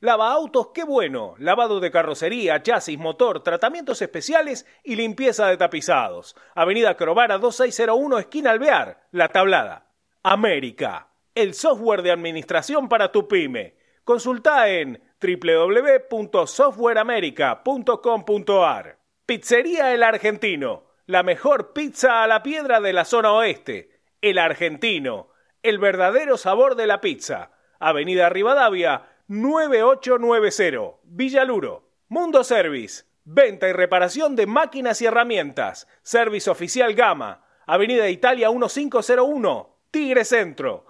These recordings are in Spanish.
Lava autos, qué bueno. Lavado de carrocería, chasis, motor, tratamientos especiales y limpieza de tapizados. Avenida Crovara 2601, esquina Alvear, La Tablada. América, el software de administración para tu pyme. Consulta en www.softwareamerica.com.ar. Pizzería El Argentino, la mejor pizza a la piedra de la zona oeste. El Argentino, el verdadero sabor de la pizza. Avenida Rivadavia 9890, Villaluro. Mundo Service, venta y reparación de máquinas y herramientas. Service Oficial Gama, Avenida Italia 1501, Tigre Centro.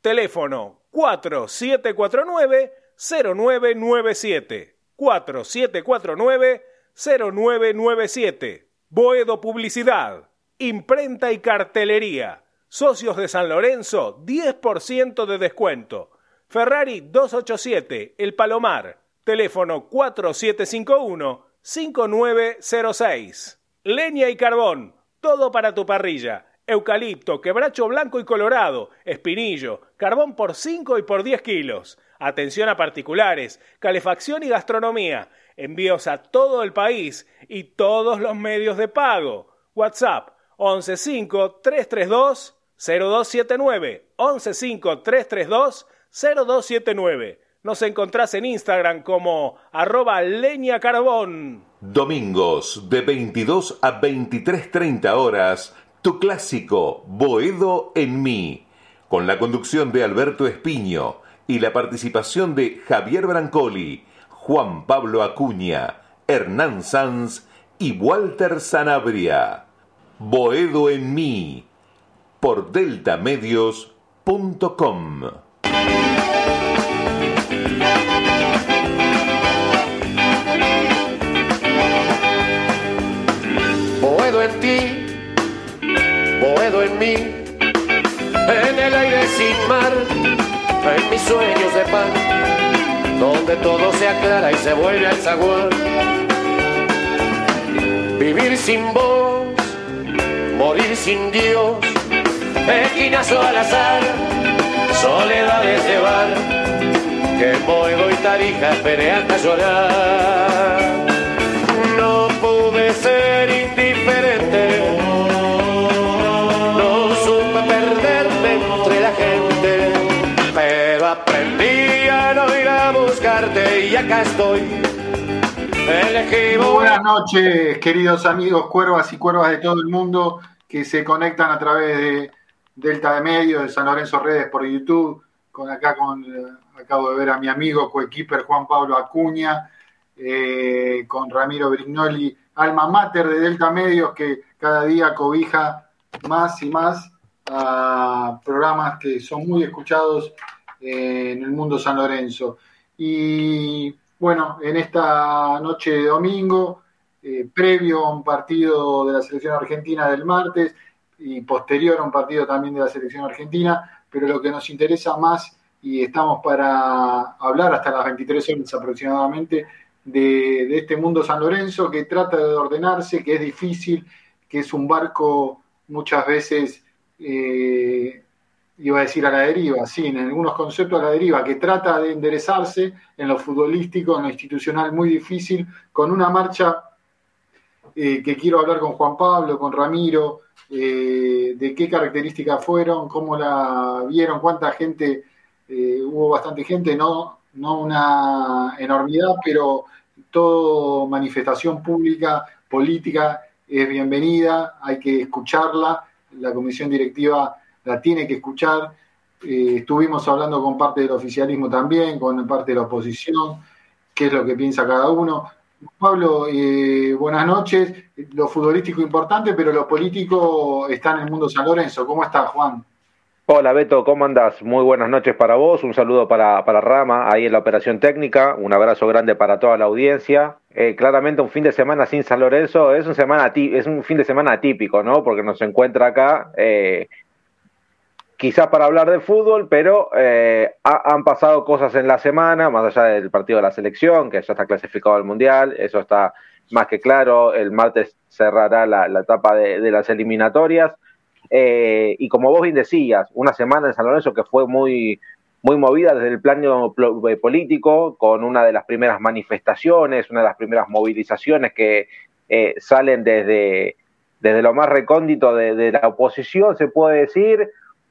Teléfono 4749-0997. 4749-0997. Boedo Publicidad, Imprenta y Cartelería. Socios de San Lorenzo, 10% de descuento. Ferrari 287, El Palomar. Teléfono 4751-5906. Leña y carbón. Todo para tu parrilla. Eucalipto, quebracho blanco y colorado, espinillo, carbón por 5 y por 10 kilos. Atención a particulares, calefacción y gastronomía. Envíos a todo el país y todos los medios de pago. WhatsApp 115 332 0279 115 332 0279. Nos encontrás en Instagram como arroba leña carbón. Domingos de 22 a 23.30 horas, tu clásico Boedo en mí, con la conducción de Alberto Espiño y la participación de Javier Brancoli, Juan Pablo Acuña, Hernán Sanz y Walter Sanabria. Boedo en mí, por deltamedios.com. Boedo en ti, boedo en mí, en el aire sin mar, en mis sueños de pan, donde todo se aclara y se vuelve al zaguán. Vivir sin voz, morir sin Dios, esquinazo al azar, soledades de bar, que Boedo y Tarija esperé hasta llorar. No pude ser indiferente, no supe perderme entre la gente, pero aprendí a no ir a buscarte y acá estoy. Elegí buenas noches, queridos amigos cuervas y cuervas de todo el mundo que se conectan a través de Delta de Medios, de San Lorenzo Redes por YouTube. Con acá con eh, acabo de ver a mi amigo coequiper Juan Pablo Acuña, eh, con Ramiro Brignoli, alma mater de Delta Medios, que cada día cobija más y más a programas que son muy escuchados eh, en el mundo San Lorenzo. Y bueno, en esta noche de domingo, eh, previo a un partido de la selección argentina del martes y posterior a un partido también de la selección argentina, pero lo que nos interesa más y estamos para hablar hasta las 23 horas aproximadamente de, de, este mundo San Lorenzo que trata de ordenarse, que es difícil, que es un barco muchas veces, eh, iba a decir a la deriva, sí, en algunos conceptos a la deriva, que trata de enderezarse en lo futbolístico, en lo institucional muy difícil, con una marcha eh, que quiero hablar con Juan Pablo, con Ramiro, eh, de qué características fueron, cómo la vieron, cuánta gente, eh, hubo bastante gente, no, no una enormidad, pero toda manifestación pública, política, es bienvenida, hay que escucharla, la comisión directiva la tiene que escuchar. Eh, estuvimos hablando con parte del oficialismo también, con parte de la oposición, qué es lo que piensa cada uno. Pablo, eh, buenas noches. Lo futbolístico importante, pero lo político está en el mundo San Lorenzo. ¿Cómo estás, Juan? Hola Beto, ¿cómo andás? Muy buenas noches para vos, un saludo para, para Rama ahí en la operación técnica, un abrazo grande para toda la audiencia. Eh, claramente un fin de semana sin San Lorenzo es un, semana es un fin de semana atípico, ¿no? Porque nos encuentra acá, eh, quizás para hablar de fútbol, pero eh, ha, han pasado cosas en la semana, más allá del partido de la selección, que ya está clasificado al Mundial, eso está más que claro, el martes cerrará la, la etapa de las eliminatorias. Eh, y como vos bien decías, una semana en San Lorenzo que fue muy, muy movida desde el plano eh, político, con una de las primeras manifestaciones, una de las primeras movilizaciones que eh, salen desde, desde lo más recóndito de, la oposición, se puede decir,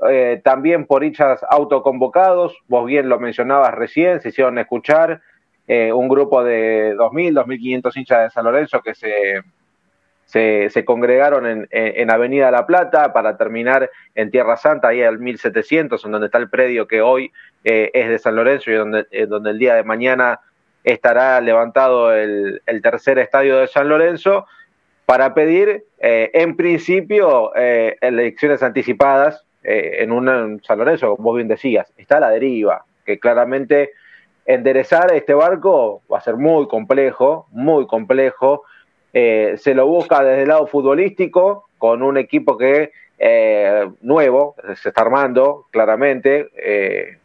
eh, también por hinchas autoconvocados, vos bien lo mencionabas recién, se hicieron escuchar un grupo de 2.000, 2.500 hinchas de San Lorenzo que se se, congregaron en, en, Avenida La Plata para terminar en Tierra Santa, ahí al 1700, en donde está el predio que hoy eh, es de San Lorenzo y donde, eh, donde el día de mañana estará levantado el, tercer estadio de San Lorenzo, para pedir, eh, en principio, elecciones anticipadas en un San Lorenzo, como vos bien decías, está a la deriva, que claramente enderezar este barco va a ser muy complejo, muy complejo, eh, se lo busca desde el lado futbolístico, con un equipo que eh, nuevo, se está armando claramente, eh,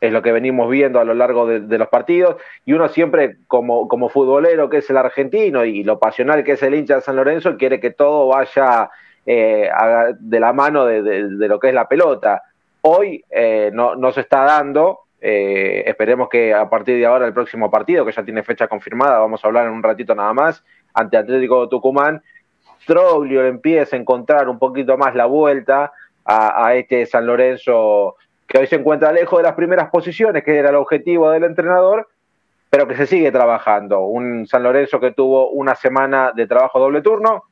es lo que venimos viendo a lo largo de, los partidos, y uno siempre como, como futbolero que es el argentino y lo pasional que es el hincha de San Lorenzo, quiere que todo vaya de la mano de, lo que es la pelota. Hoy no, no se está dando, esperemos que a partir de ahora el próximo partido, que ya tiene fecha confirmada, vamos a hablar en un ratito nada más, ante Atlético de Tucumán, Troglio empieza a encontrar un poquito más la vuelta a, este San Lorenzo que hoy se encuentra lejos de las primeras posiciones, que era el objetivo del entrenador, pero que se sigue trabajando. Un San Lorenzo que tuvo una semana de trabajo doble turno,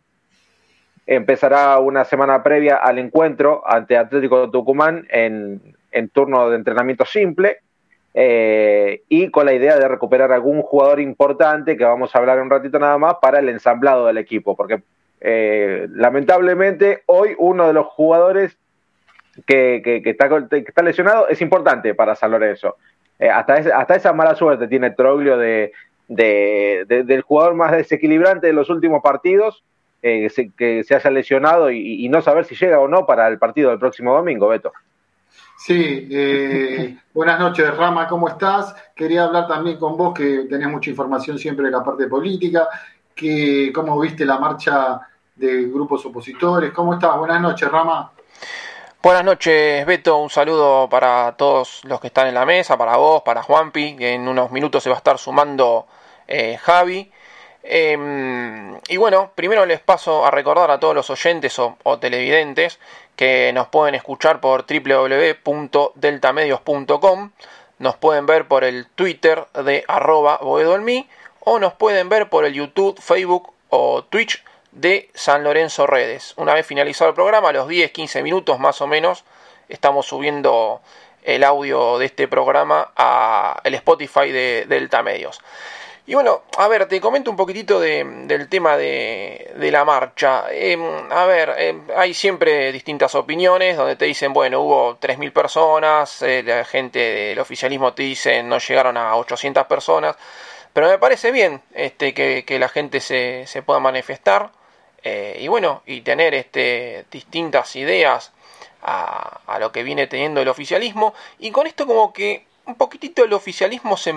empezará una semana previa al encuentro ante Atlético de Tucumán en, en turno de entrenamiento simple, eh, y con la idea de recuperar algún jugador importante, que vamos a hablar un ratito nada más, para el ensamblado del equipo, porque eh, lamentablemente hoy uno de los jugadores que, está, lesionado es importante para San Lorenzo. Eh, hasta, hasta esa mala suerte tiene Troglio de, del jugador más desequilibrante de los últimos partidos, que se, haya lesionado y no saber si llega o no para el partido del próximo domingo, Beto. Sí, eh, buenas noches, Rama, ¿cómo estás? Quería hablar también con vos, que tenés mucha información siempre de la parte política, que cómo viste la marcha de grupos opositores. ¿Cómo estás? Buenas noches, Rama. Buenas noches, Beto. Un saludo para todos los que están en la mesa, para vos, para Juanpi, que en unos minutos se va a estar sumando eh, Javi. Em, y bueno, primero les paso a recordar a todos los oyentes o televidentes que nos pueden escuchar por www.deltamedios.com, nos pueden ver por el Twitter de arroba o nos pueden ver por el YouTube, Facebook o Twitch de San Lorenzo Redes. Una vez finalizado el programa, a los 10-15 minutos más o menos, estamos subiendo el audio de este programa a el Spotify de Delta Medios. Y bueno, a ver, te comento un poquitito del tema de, la marcha. Em, a ver, em, hay siempre distintas opiniones donde te dicen, bueno, hubo 3.000 personas, eh, la gente del oficialismo te dice no llegaron a 800 personas, pero me parece bien este, que, la gente se, pueda manifestar eh, y bueno, y tener este, distintas ideas a, a lo que viene teniendo el oficialismo. Y con esto como que un poquitito el oficialismo se,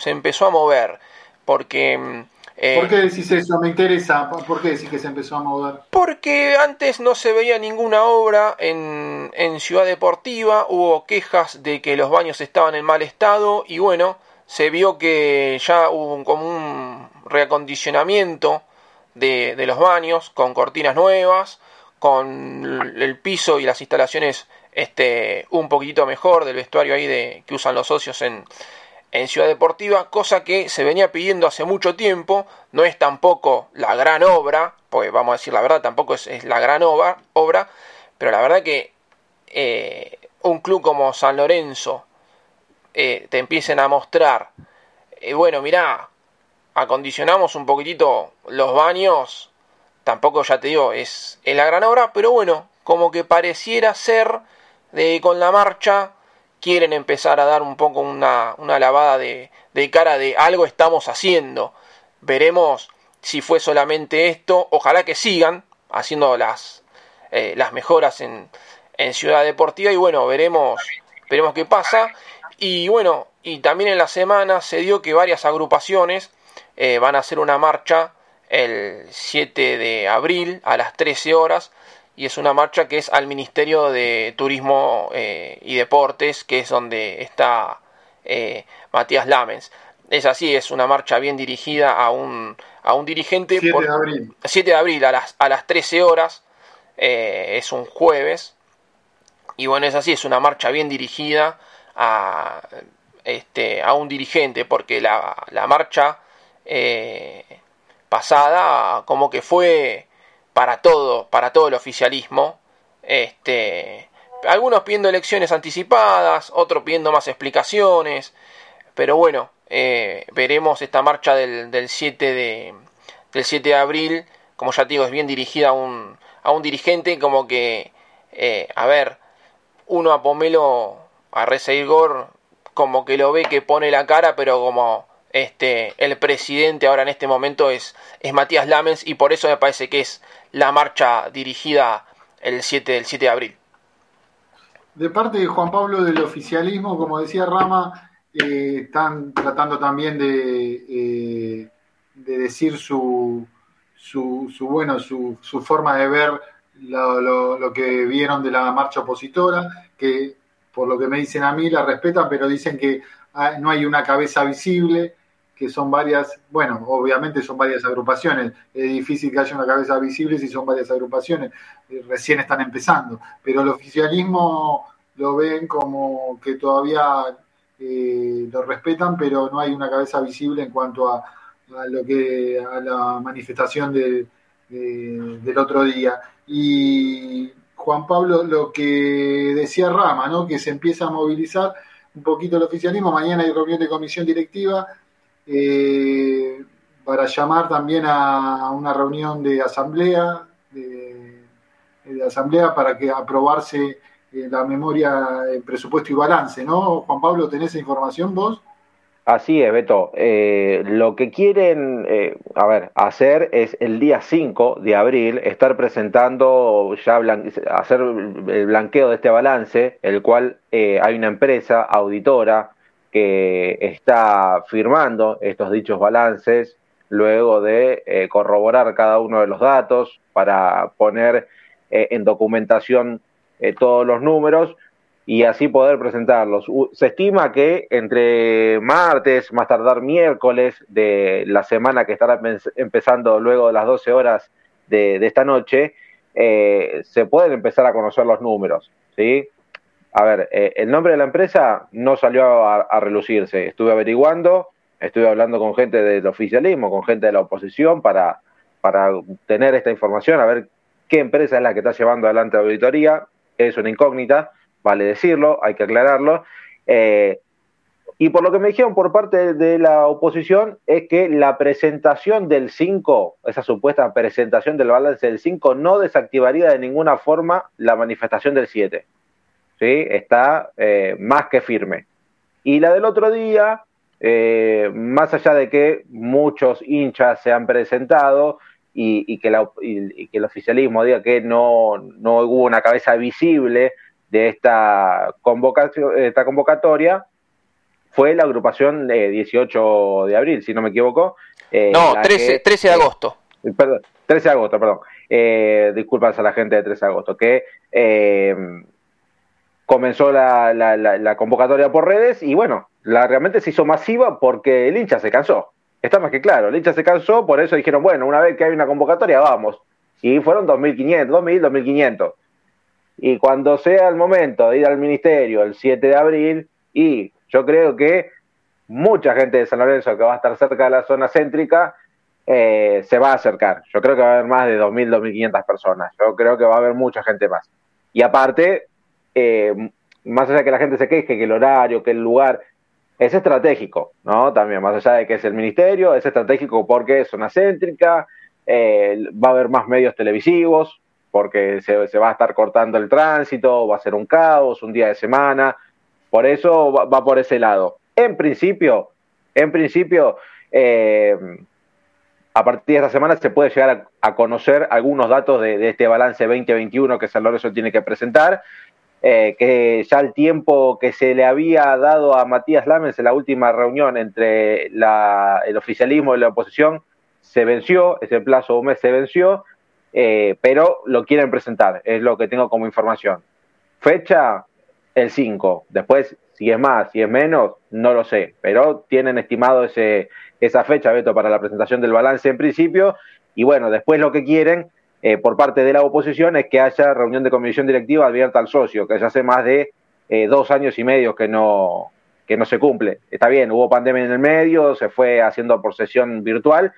se empezó a mover porque... Mm, eh, ¿Por qué decís eso? Me interesa. ¿Por qué decís que se empezó a mover? Porque antes no se veía ninguna obra en, Ciudad Deportiva, hubo quejas de que los baños estaban en mal estado y bueno, se vio que ya hubo como un reacondicionamiento de, de los baños con cortinas nuevas, con el piso y las instalaciones este, un poquitito mejor del vestuario ahí de, que usan los socios en, en Ciudad Deportiva, cosa que se venía pidiendo hace mucho tiempo, no es tampoco la gran obra, pues vamos a decir la verdad, tampoco es, la gran obra, obra, pero la verdad que eh, un club como San Lorenzo eh, te empiecen a mostrar, eh, bueno, mirá, acondicionamos un poquitito los baños, tampoco ya te digo, es, es la gran obra, pero bueno, como que pareciera ser de, con la marcha quieren empezar a dar un poco una, lavada de, cara de algo estamos haciendo. Veremos si fue solamente esto. Ojalá que sigan haciendo las, eh, las mejoras en, en, Ciudad Deportiva y bueno, veremos, veremos qué pasa. Y bueno, y también en la semana se dio que varias agrupaciones eh, van a hacer una marcha el 7 de abril a las 13 horas y es una marcha que es al Ministerio de Turismo eh, y Deportes, que es donde está eh, Matías Lamens. Es así, es una marcha bien dirigida a un, a un dirigente. 7 de abril. 7 de abril a las, a las 13 horas, eh, es un jueves. Y bueno, es así, es una marcha bien dirigida a, este, a un dirigente, porque la, la marcha pasada como que fue para todo, para todo el oficialismo. Este, algunos pidiendo elecciones anticipadas, otros pidiendo más explicaciones, pero bueno, eh, veremos esta marcha del, del, 7 de, del 7 de abril, como ya te digo, es bien dirigida a un, a un dirigente como que, eh, a ver, uno a Pomelo, a Reza Igor, como que lo ve que pone la cara, pero como este, el presidente ahora en este momento es, es Matías Lamens y por eso me parece que es la marcha dirigida el 7, el 7 de abril. De parte de Juan Pablo del oficialismo, como decía Rama, eh, están tratando también de, eh, de decir su, su, su bueno, su, su, forma de ver lo, lo, lo, que vieron de la marcha opositora, que por lo que me dicen a mí la respetan, pero dicen que ah, no hay una cabeza visible, que son varias, bueno, obviamente son varias agrupaciones, es difícil que haya una cabeza visible si son varias agrupaciones, eh, recién están empezando, pero el oficialismo lo ven como que todavía eh, lo respetan, pero no hay una cabeza visible en cuanto a, a lo que a la manifestación de, de, del otro día. Y Juan Pablo, lo que decía Rama, ¿no? que se empieza a movilizar un poquito el oficialismo, mañana hay reunión de comisión directiva, eh, para llamar también a una reunión de asamblea, de, asamblea para que aprobarse eh, la memoria, el presupuesto y balance, ¿no? Juan Pablo, ¿tenés esa información vos? Así es, Beto. Eh, lo que quieren, eh, a ver, hacer es el día 5 de abril estar presentando, ya hacer el blanqueo de este balance, el cual eh, hay una empresa auditora que está firmando estos dichos balances luego de eh, corroborar cada uno de los datos para poner eh, en documentación eh, todos los números y así poder presentarlos. Se estima que entre martes, más tardar miércoles de la semana que estará empezando luego de las 12 horas de, de esta noche, se pueden empezar a conocer los números. ¿sí? A ver, eh, el nombre de la empresa no salió a, relucirse. Estuve averiguando, estuve hablando con gente del oficialismo, con gente de la oposición para, para tener esta información, a ver qué empresa es la que está llevando adelante la auditoría. Es una incógnita, vale decirlo, hay que aclararlo. Eh, y por lo que me dijeron por parte de la oposición es que la presentación del 5, esa supuesta presentación del balance del 5, no desactivaría de ninguna forma la manifestación del 7. ¿Sí? está eh, más que firme. Y la del otro día, eh, más allá de que muchos hinchas se han presentado y, y, que, la, y, y, que el oficialismo diga que no, no hubo una cabeza visible de esta, convocación, esta convocatoria, fue la agrupación de 18 de abril, si no me equivoco. Eh, no, 13, que, 13 de agosto. Perdón, 13 de agosto, perdón. Eh, disculpas a la gente de 13 de agosto, que eh, comenzó la, la, convocatoria por redes y bueno, la realmente se hizo masiva porque el hincha se cansó. Está más que claro, el hincha se cansó, por eso dijeron, bueno, una vez que hay una convocatoria, vamos. Y fueron 2.500, 2.000, 2.500. Y cuando sea el momento de ir al ministerio el 7 de abril, y yo creo que mucha gente de San Lorenzo que va a estar cerca de la zona céntrica eh, se va a acercar. Yo creo que va a haber más de 2.000, 2.500 personas. Yo creo que va a haber mucha gente más. Y aparte, eh, más allá de que la gente se queje, que el horario, que el lugar, es estratégico, ¿no? También, más allá de que es el ministerio, es estratégico porque es zona céntrica, eh, va a haber más medios televisivos, porque se, va a estar cortando el tránsito, va a ser un caos, un día de semana, por eso va, por ese lado. En principio, en principio, eh, a partir de esta semana se puede llegar a, a conocer algunos datos de, de, este balance 2021 que San Lorenzo tiene que presentar eh, que ya el tiempo que se le había dado a Matías Lamens en la última reunión entre la, el oficialismo y la oposición se venció, ese plazo de un mes se venció, eh, pero lo quieren presentar, es lo que tengo como información. Fecha, el 5. Después, si es más, si es menos, no lo sé, pero tienen estimado ese, esa fecha, Beto, para la presentación del balance en principio. Y bueno, después lo que quieren eh, por parte de la oposición es que haya reunión de comisión directiva abierta al socio, que ya hace más de eh, dos años y medio que no, que no se cumple. Está bien, hubo pandemia en el medio, se fue haciendo por sesión virtual,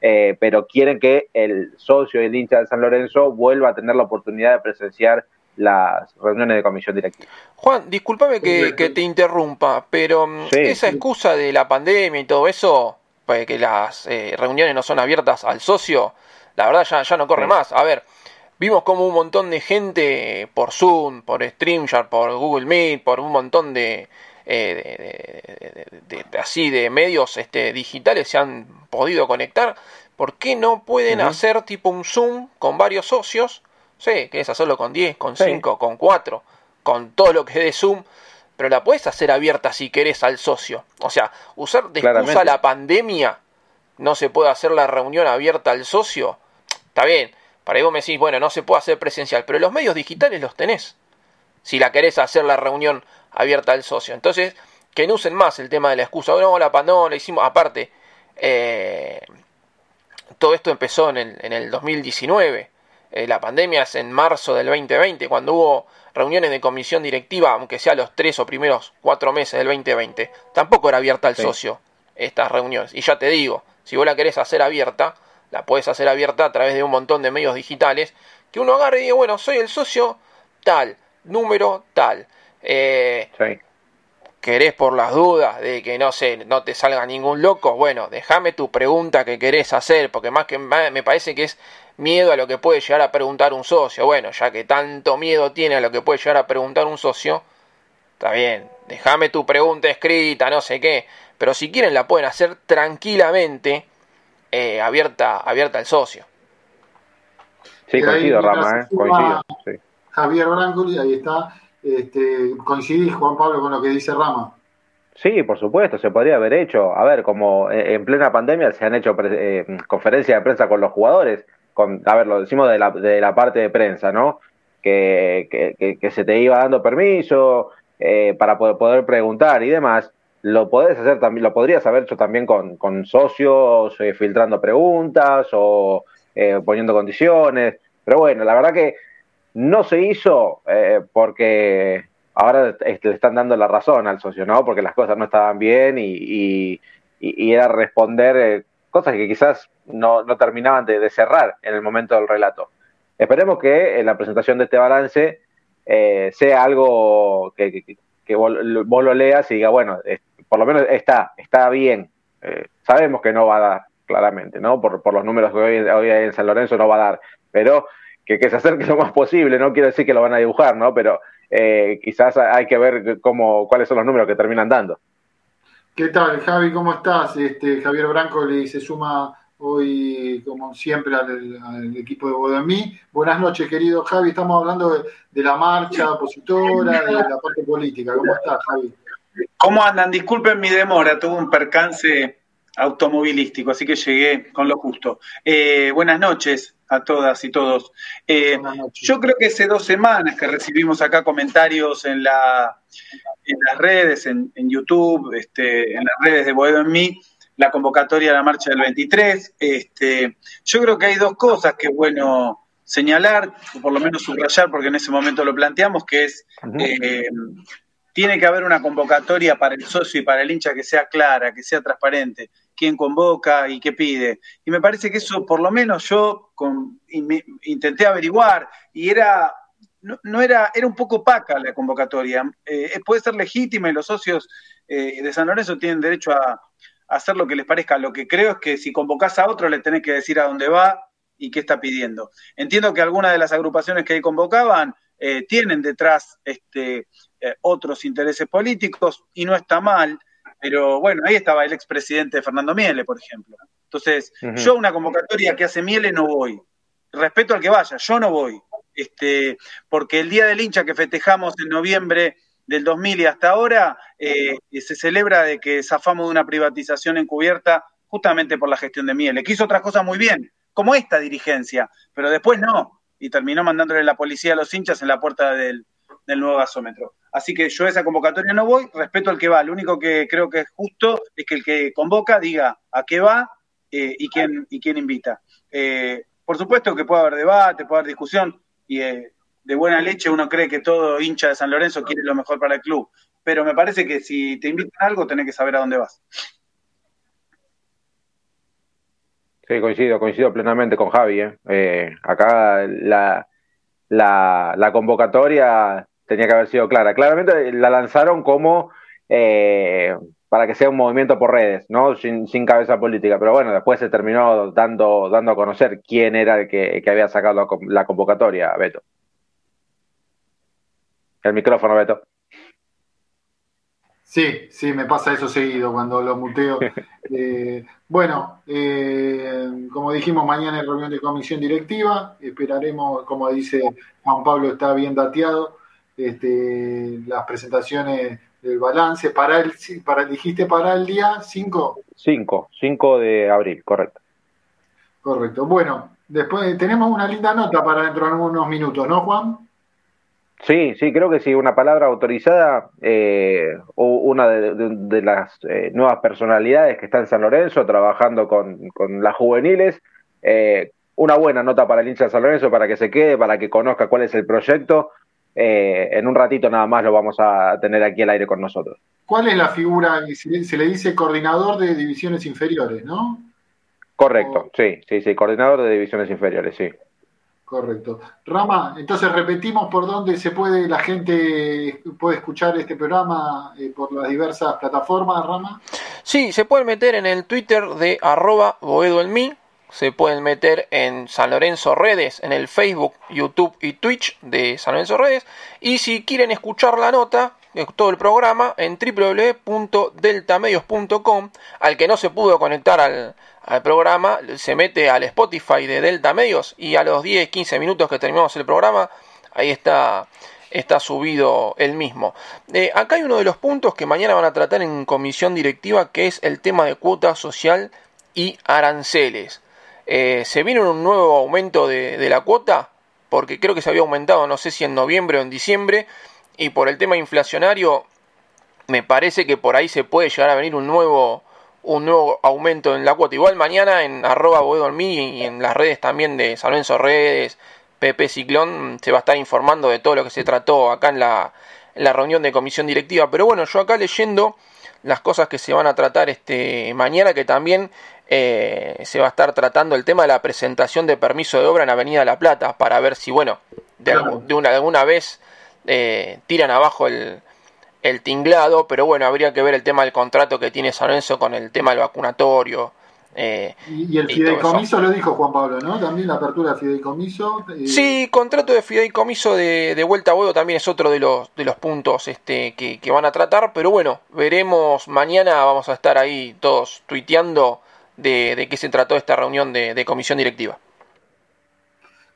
eh, pero quieren que el socio y el hincha de San Lorenzo vuelva a tener la oportunidad de presenciar las reuniones de comisión directiva. Juan, discúlpame que, te interrumpa, pero mm, esa excusa de la pandemia y todo eso, pues que las eh, reuniones no son abiertas al socio, la verdad ya, ya no corre más. A ver, vimos como un montón de gente por Zoom, por StreamYard, por Google Meet, por un montón de, eh, de, así de medios este, digitales se han podido conectar. ¿Por qué no pueden hacer tipo un Zoom con varios socios? Sí, querés hacerlo con 10, con 5, con 4, con todo lo que dé Zoom, pero la puedes hacer abierta si querés al socio. O sea, usar de excusa la pandemia, no se puede hacer la reunión abierta al socio. Está bien, para ahí vos me decís, bueno, no se puede hacer presencial, pero los medios digitales los tenés. Si la querés hacer la reunión abierta al socio. Entonces, que no usen más el tema de la excusa. No, la pandemia, la hicimos. Aparte, eh, todo esto empezó en el, en el 2019 eh, la pandemia es en marzo del 2020, cuando hubo reuniones de comisión directiva, aunque sea los tres o primeros cuatro meses del 2020, tampoco era abierta al socio estas reuniones. Y ya te digo, si vos la querés hacer abierta, la puedes hacer abierta a través de un montón de medios digitales, que uno agarre y diga, bueno, soy el socio tal, número tal. Eh, ¿Querés por las dudas de que no sé, no te salga ningún loco? Bueno, déjame tu pregunta que querés hacer, porque más que me parece que es miedo a lo que puede llegar a preguntar un socio. Bueno, ya que tanto miedo tiene a lo que puede llegar a preguntar un socio, está bien, déjame tu pregunta escrita, no sé qué. Pero si quieren la pueden hacer tranquilamente eh, abierta, abierta al socio. Sí, coincido, Rama, ¿eh? coincido. Javier Brancoli, ahí está. Este, ¿Coincidís, Juan Pablo, con lo que dice Rama? Sí, por supuesto, se podría haber hecho. A ver, como en plena pandemia se han hecho eh, conferencias de prensa con los jugadores a ver, lo decimos de la, de la parte de prensa, ¿no? Que, que, se te iba dando permiso eh, para poder, poder, preguntar y demás. Lo podés hacer también, lo podrías haber hecho también con, con socios, eh, filtrando preguntas o eh, poniendo condiciones. Pero bueno, la verdad que no se hizo porque ahora le están dando la razón al socio, ¿no? Porque las cosas no estaban bien y, y, era responder cosas que quizás no, no terminaban de, cerrar en el momento del relato. Esperemos que en la presentación de este balance eh, sea algo que, que, vos, lo leas y diga, bueno, por lo menos está, está bien. Eh, sabemos que no va a dar, claramente, ¿no? Por, por los números que hoy, hoy en San Lorenzo no va a dar, pero que, que se acerque lo más posible, no quiero decir que lo van a dibujar, ¿no? Pero eh, quizás hay que ver cómo, cuáles son los números que terminan dando. ¿Qué tal, Javi? ¿Cómo estás? Este, Javier Branco le se suma hoy, como siempre, al, equipo de Bodemí. Buenas noches, querido Javi. Estamos hablando de, la marcha opositora, de la parte política. ¿Cómo estás, Javi? ¿Cómo andan? Disculpen mi demora, tuve un percance automovilístico, así que llegué con lo justo. Eh, buenas noches a todas y todos. Eh, yo creo que hace dos semanas que recibimos acá comentarios en, la, en las redes, en, YouTube, este, en las redes de Boedo en mí, la convocatoria a la marcha del 23. Este, yo creo que hay dos cosas que es bueno señalar, o por lo menos subrayar, porque en ese momento lo planteamos, que es, eh, tiene que haber una convocatoria para el socio y para el hincha que sea clara, que sea transparente, quién convoca y qué pide. Y me parece que eso, por lo menos yo intenté averiguar y era no, era, era un poco opaca la convocatoria. Eh, puede ser legítima y los socios eh, de San Lorenzo tienen derecho a, hacer lo que les parezca. Lo que creo es que si convocás a otro le tenés que decir a dónde va y qué está pidiendo. Entiendo que algunas de las agrupaciones que ahí convocaban eh, tienen detrás este, otros intereses políticos y no está mal, pero bueno, ahí estaba el expresidente Fernando Miele, por ejemplo. Entonces, yo a una convocatoria que hace Miele no voy. Respeto al que vaya, yo no voy. Este, porque el Día del Hincha que festejamos en noviembre del 2000 y hasta ahora eh, se celebra de que zafamos de una privatización encubierta justamente por la gestión de Miele, que hizo otras cosas muy bien, como esta dirigencia, pero después no, y terminó mandándole la policía a los hinchas en la puerta del, nuevo gasómetro. Así que yo a esa convocatoria no voy, respeto al que va. Lo único que creo que es justo es que el que convoca diga a qué va eh, y, quién, y quién invita. Eh, por supuesto que puede haber debate, puede haber discusión, y eh, de buena leche uno cree que todo hincha de San Lorenzo quiere lo mejor para el club. Pero me parece que si te invitan a algo, tenés que saber a dónde vas. Sí, coincido, coincido plenamente con Javi. Acá la, la, convocatoria tenía que haber sido clara. Claramente la lanzaron como para que sea un movimiento por redes, ¿no? Sin, cabeza política. Pero bueno, después se terminó dando, dando a conocer quién era el que, había sacado la, convocatoria, Beto. El micrófono, Beto. Sí, sí, me pasa eso seguido cuando lo muteo. Eh, bueno, eh, como dijimos, mañana hay reunión de comisión directiva. Esperaremos, como dice Juan Pablo, está bien dateado. Este, las presentaciones del balance. Para el, para, dijiste para el día 5. 5, 5 de abril, correcto. Correcto. Bueno, después tenemos una linda nota para dentro de unos minutos, ¿no, Juan? Sí, sí, creo que sí, una palabra autorizada eh, una de, las eh, nuevas personalidades que está en San Lorenzo trabajando con, con las juveniles. Eh, una buena nota para el hincha de San Lorenzo, para que se quede, para que conozca cuál es el proyecto eh, en un ratito nada más lo vamos a tener aquí al aire con nosotros. ¿Cuál es la figura? Se le dice coordinador de divisiones inferiores, ¿no? Correcto, sí, sí, sí, coordinador de divisiones inferiores, sí. Correcto. Rama, entonces repetimos por dónde se puede, la gente puede escuchar este programa eh, por las diversas plataformas, Rama. Sí, se puede meter en el Twitter de arroba Boedo se pueden meter en San Lorenzo Redes, en el Facebook, YouTube y Twitch de San Lorenzo Redes. Y si quieren escuchar la nota, eh, todo el programa, en www.deltamedios.com. Al que no se pudo conectar al, programa, se mete al Spotify de Delta Medios y a los 10-15 minutos que terminamos el programa, ahí está está subido el mismo. Eh, acá hay uno de los puntos que mañana van a tratar en comisión directiva, que es el tema de cuota social y aranceles. Eh, ¿Se viene un nuevo aumento de, la cuota? Porque creo que se había aumentado, no sé si en noviembre o en diciembre, y por el tema inflacionario, me parece que por ahí se puede llegar a venir un nuevo, un nuevo aumento en la cuota. Igual mañana en arroba y en las redes también de San Lorenzo Redes, PP Ciclón, se va a estar informando de todo lo que se trató acá en la, en la reunión de comisión directiva. Pero bueno, yo acá leyendo las cosas que se van a tratar este mañana, que también eh, se va a estar tratando el tema de la presentación de permiso de obra en Avenida La Plata para ver si, bueno, de, una, alguna vez eh, tiran abajo el, el, tinglado, pero bueno, habría que ver el tema del contrato que tiene San Lorenzo con el tema del vacunatorio. Eh, y, el fideicomiso lo dijo Juan Pablo, ¿no? También la apertura del fideicomiso. Sí, contrato de fideicomiso de, de vuelta a huevo también es otro de los, de los puntos este, que, que van a tratar, pero bueno, veremos mañana, vamos a estar ahí todos tuiteando de, qué se trató esta reunión de, comisión directiva.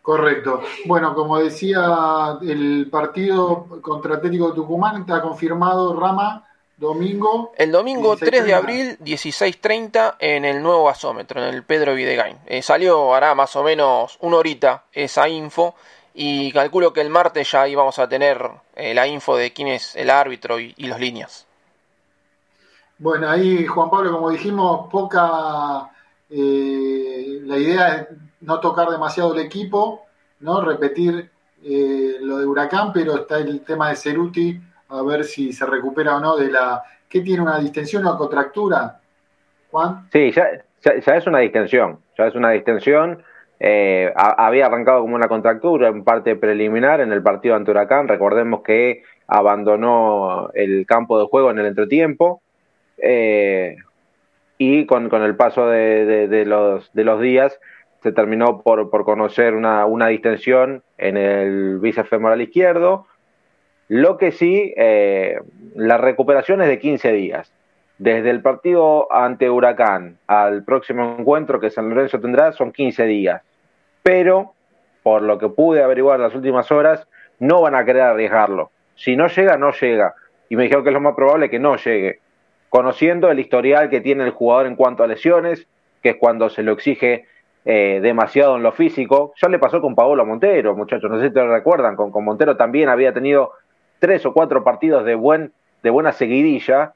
Correcto. Bueno, como decía, el partido contra Atlético de Tucumán está confirmado, Rama, domingo. El domingo 3 de abril, 16.30, en el nuevo gasómetro, en el Pedro Videgain. Eh, salió, hará más o menos una horita esa info y calculo que el martes ya íbamos a tener eh, la info de quién es el árbitro y, y los líneas. Bueno, ahí Juan Pablo, como dijimos, poca. Eh, la idea es no tocar demasiado el equipo, no repetir lo de Huracán, pero está el tema de Ceruti, a ver si se recupera o no de la. ¿Qué tiene una distensión o contractura, Juan? Sí, ya, es una distensión, ya es una distensión. Eh, había arrancado como una contractura en parte preliminar en el partido ante Huracán. Recordemos que abandonó el campo de juego en el entretiempo. Eh, y con, con, el paso de, de, los, de los días se terminó por, por conocer una, una, distensión en el bíceps femoral izquierdo. Lo que sí, eh, la recuperación es de 15 días. Desde el partido ante Huracán al próximo encuentro que San Lorenzo tendrá son 15 días. Pero, por lo que pude averiguar las últimas horas, no van a querer arriesgarlo. Si no llega, no llega. Y me dijeron que es lo más probable que no llegue conociendo el historial que tiene el jugador en cuanto a lesiones, que es cuando se lo exige eh, demasiado en lo físico. Ya le pasó con Paolo Montero, muchachos, no sé si te lo recuerdan, con Montero también había tenido tres o cuatro partidos de, buen, de buena seguidilla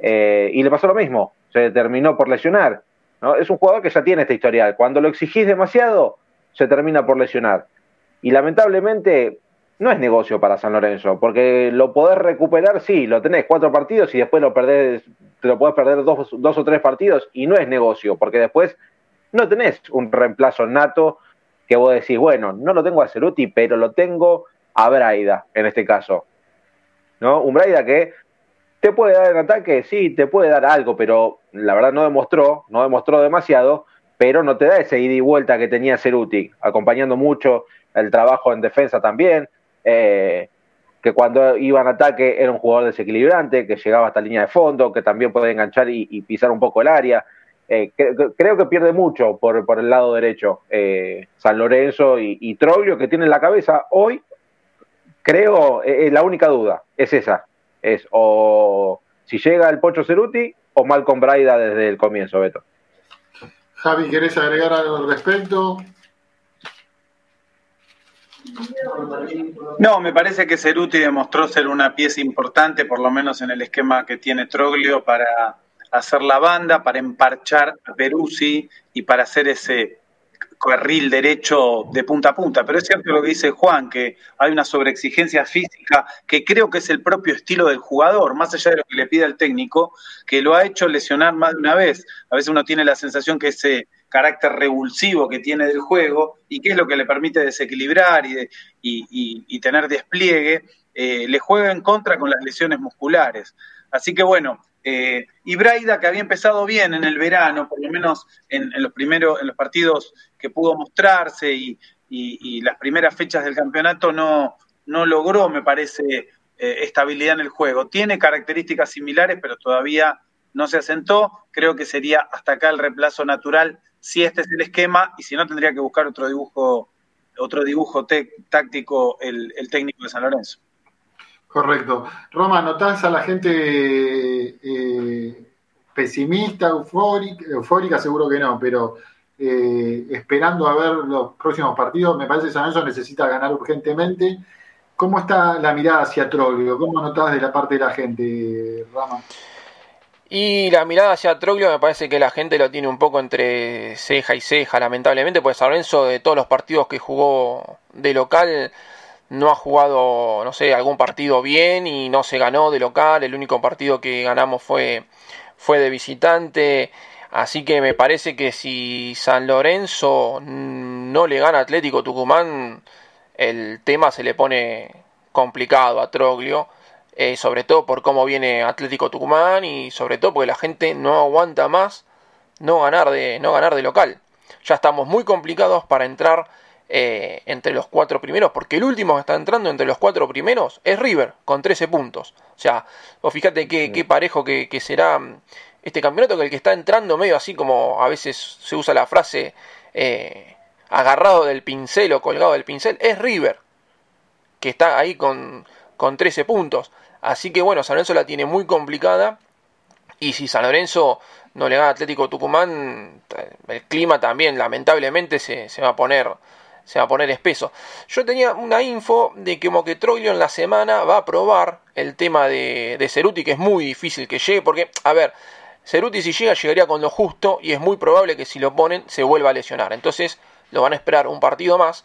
eh, y le pasó lo mismo, se terminó por lesionar. ¿no? Es un jugador que ya tiene este historial, cuando lo exigís demasiado, se termina por lesionar. Y lamentablemente no es negocio para San Lorenzo, porque lo podés recuperar, sí, lo tenés cuatro partidos y después lo perdés, te lo podés perder dos, dos o tres partidos y no es negocio, porque después no tenés un reemplazo nato que vos decís, bueno, no lo tengo a Ceruti, pero lo tengo a Braida, en este caso. ¿No? Un Braida que te puede dar en ataque, sí, te puede dar algo, pero la verdad no demostró, no demostró demasiado, pero no te da ese ida y vuelta que tenía Ceruti, acompañando mucho el trabajo en defensa también, eh, que cuando iba en ataque era un jugador desequilibrante, que llegaba hasta línea de fondo, que también puede enganchar y, pisar un poco el área. Eh, creo que pierde mucho por, por el lado derecho eh, San Lorenzo y, y, Troglio, que tiene en la cabeza hoy, creo, la única duda es esa, es o si llega el Pocho Ceruti o Malcolm Braida desde el comienzo, Beto. Javi, ¿querés agregar algo al respecto? No, me parece que Ceruti demostró ser una pieza importante, por lo menos en el esquema que tiene Troglio, para hacer la banda, para emparchar a Peruzzi y para hacer ese carril derecho de punta a punta. Pero es cierto lo que dice Juan, que hay una sobreexigencia física que creo que es el propio estilo del jugador, más allá de lo que le pide el técnico, que lo ha hecho lesionar más de una vez. A veces uno tiene la sensación que ese carácter revulsivo que tiene del juego y que es lo que le permite desequilibrar y, y, tener despliegue, eh, le juega en contra con las lesiones musculares. Así que bueno, eh, y Braida, que había empezado bien en el verano, por lo menos en, los primeros, en los partidos que pudo mostrarse y, las primeras fechas del campeonato, no, no logró, me parece, eh, estabilidad en el juego. Tiene características similares, pero todavía no se asentó. Creo que sería hasta acá el reemplazo natural si este es el esquema y si no tendría que buscar otro dibujo, otro dibujo táctico el técnico de San Lorenzo. Correcto. Roma, ¿notás a la gente eh, pesimista, eufórica, eufórica? Seguro que no, pero eh, esperando a ver los próximos partidos, me parece que San Lorenzo necesita ganar urgentemente. ¿Cómo está la mirada hacia Troglio? ¿Cómo notás de la parte de la gente, Rama? Y la mirada hacia Troglio me parece que la gente lo tiene un poco entre ceja y ceja, lamentablemente, pues San Lorenzo de todos los partidos que jugó de local no ha jugado, no sé, algún partido bien y no se ganó de local. El único partido que ganamos fue, fue de visitante. Así que me parece que si San Lorenzo no le gana Atlético Tucumán, el tema se le pone complicado a Troglio. Eh, sobre todo por cómo viene Atlético Tucumán y sobre todo porque la gente no aguanta más no ganar de, no ganar de local. Ya estamos muy complicados para entrar eh, entre los cuatro primeros, porque el último que está entrando entre los cuatro primeros es River, con 13 puntos. O sea, vos fíjate qué, qué parejo que, será este campeonato, que el que está entrando medio así como a veces se usa la frase eh, agarrado del pincel o colgado del pincel, es River, que está ahí con, con 13 puntos. Así que bueno, San Lorenzo la tiene muy complicada. Y si San Lorenzo no le gana Atlético Tucumán, el clima también lamentablemente se, se va a poner se va a poner espeso. Yo tenía una info de que como que en la semana va a probar el tema de, de Ceruti, que es muy difícil que llegue, porque, a ver, Ceruti si llega llegaría con lo justo y es muy probable que si lo ponen se vuelva a lesionar. Entonces lo van a esperar un partido más.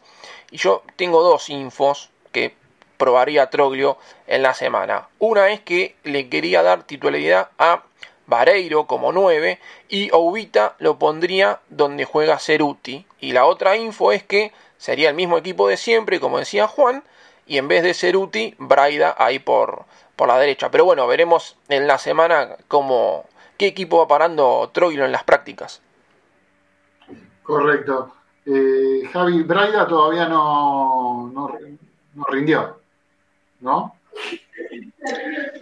Y yo tengo dos infos que probaría Troglio en la semana. Una es que le quería dar titularidad a Vareiro como 9 y Oubita lo pondría donde juega Ceruti. Y la otra info es que sería el mismo equipo de siempre, como decía Juan, y en vez de Ceruti, Braida ahí por, por la derecha. Pero bueno, veremos en la semana cómo, qué equipo va parando Troilo en las prácticas. Correcto. Eh, Javi, Braida todavía no, no, rindió, ¿no?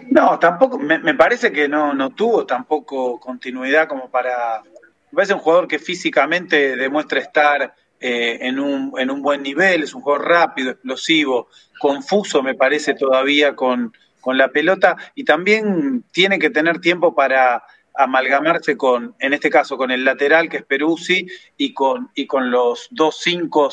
No, tampoco, me, parece que no, no tuvo tampoco continuidad como para... Me parece un jugador que físicamente demuestra estar eh, en, un, en un buen nivel, es un juego rápido, explosivo, confuso me parece todavía con, con la pelota y también tiene que tener tiempo para amalgamarse con, en este caso, con el lateral que es Peruzzi y con, y con los dos cinco,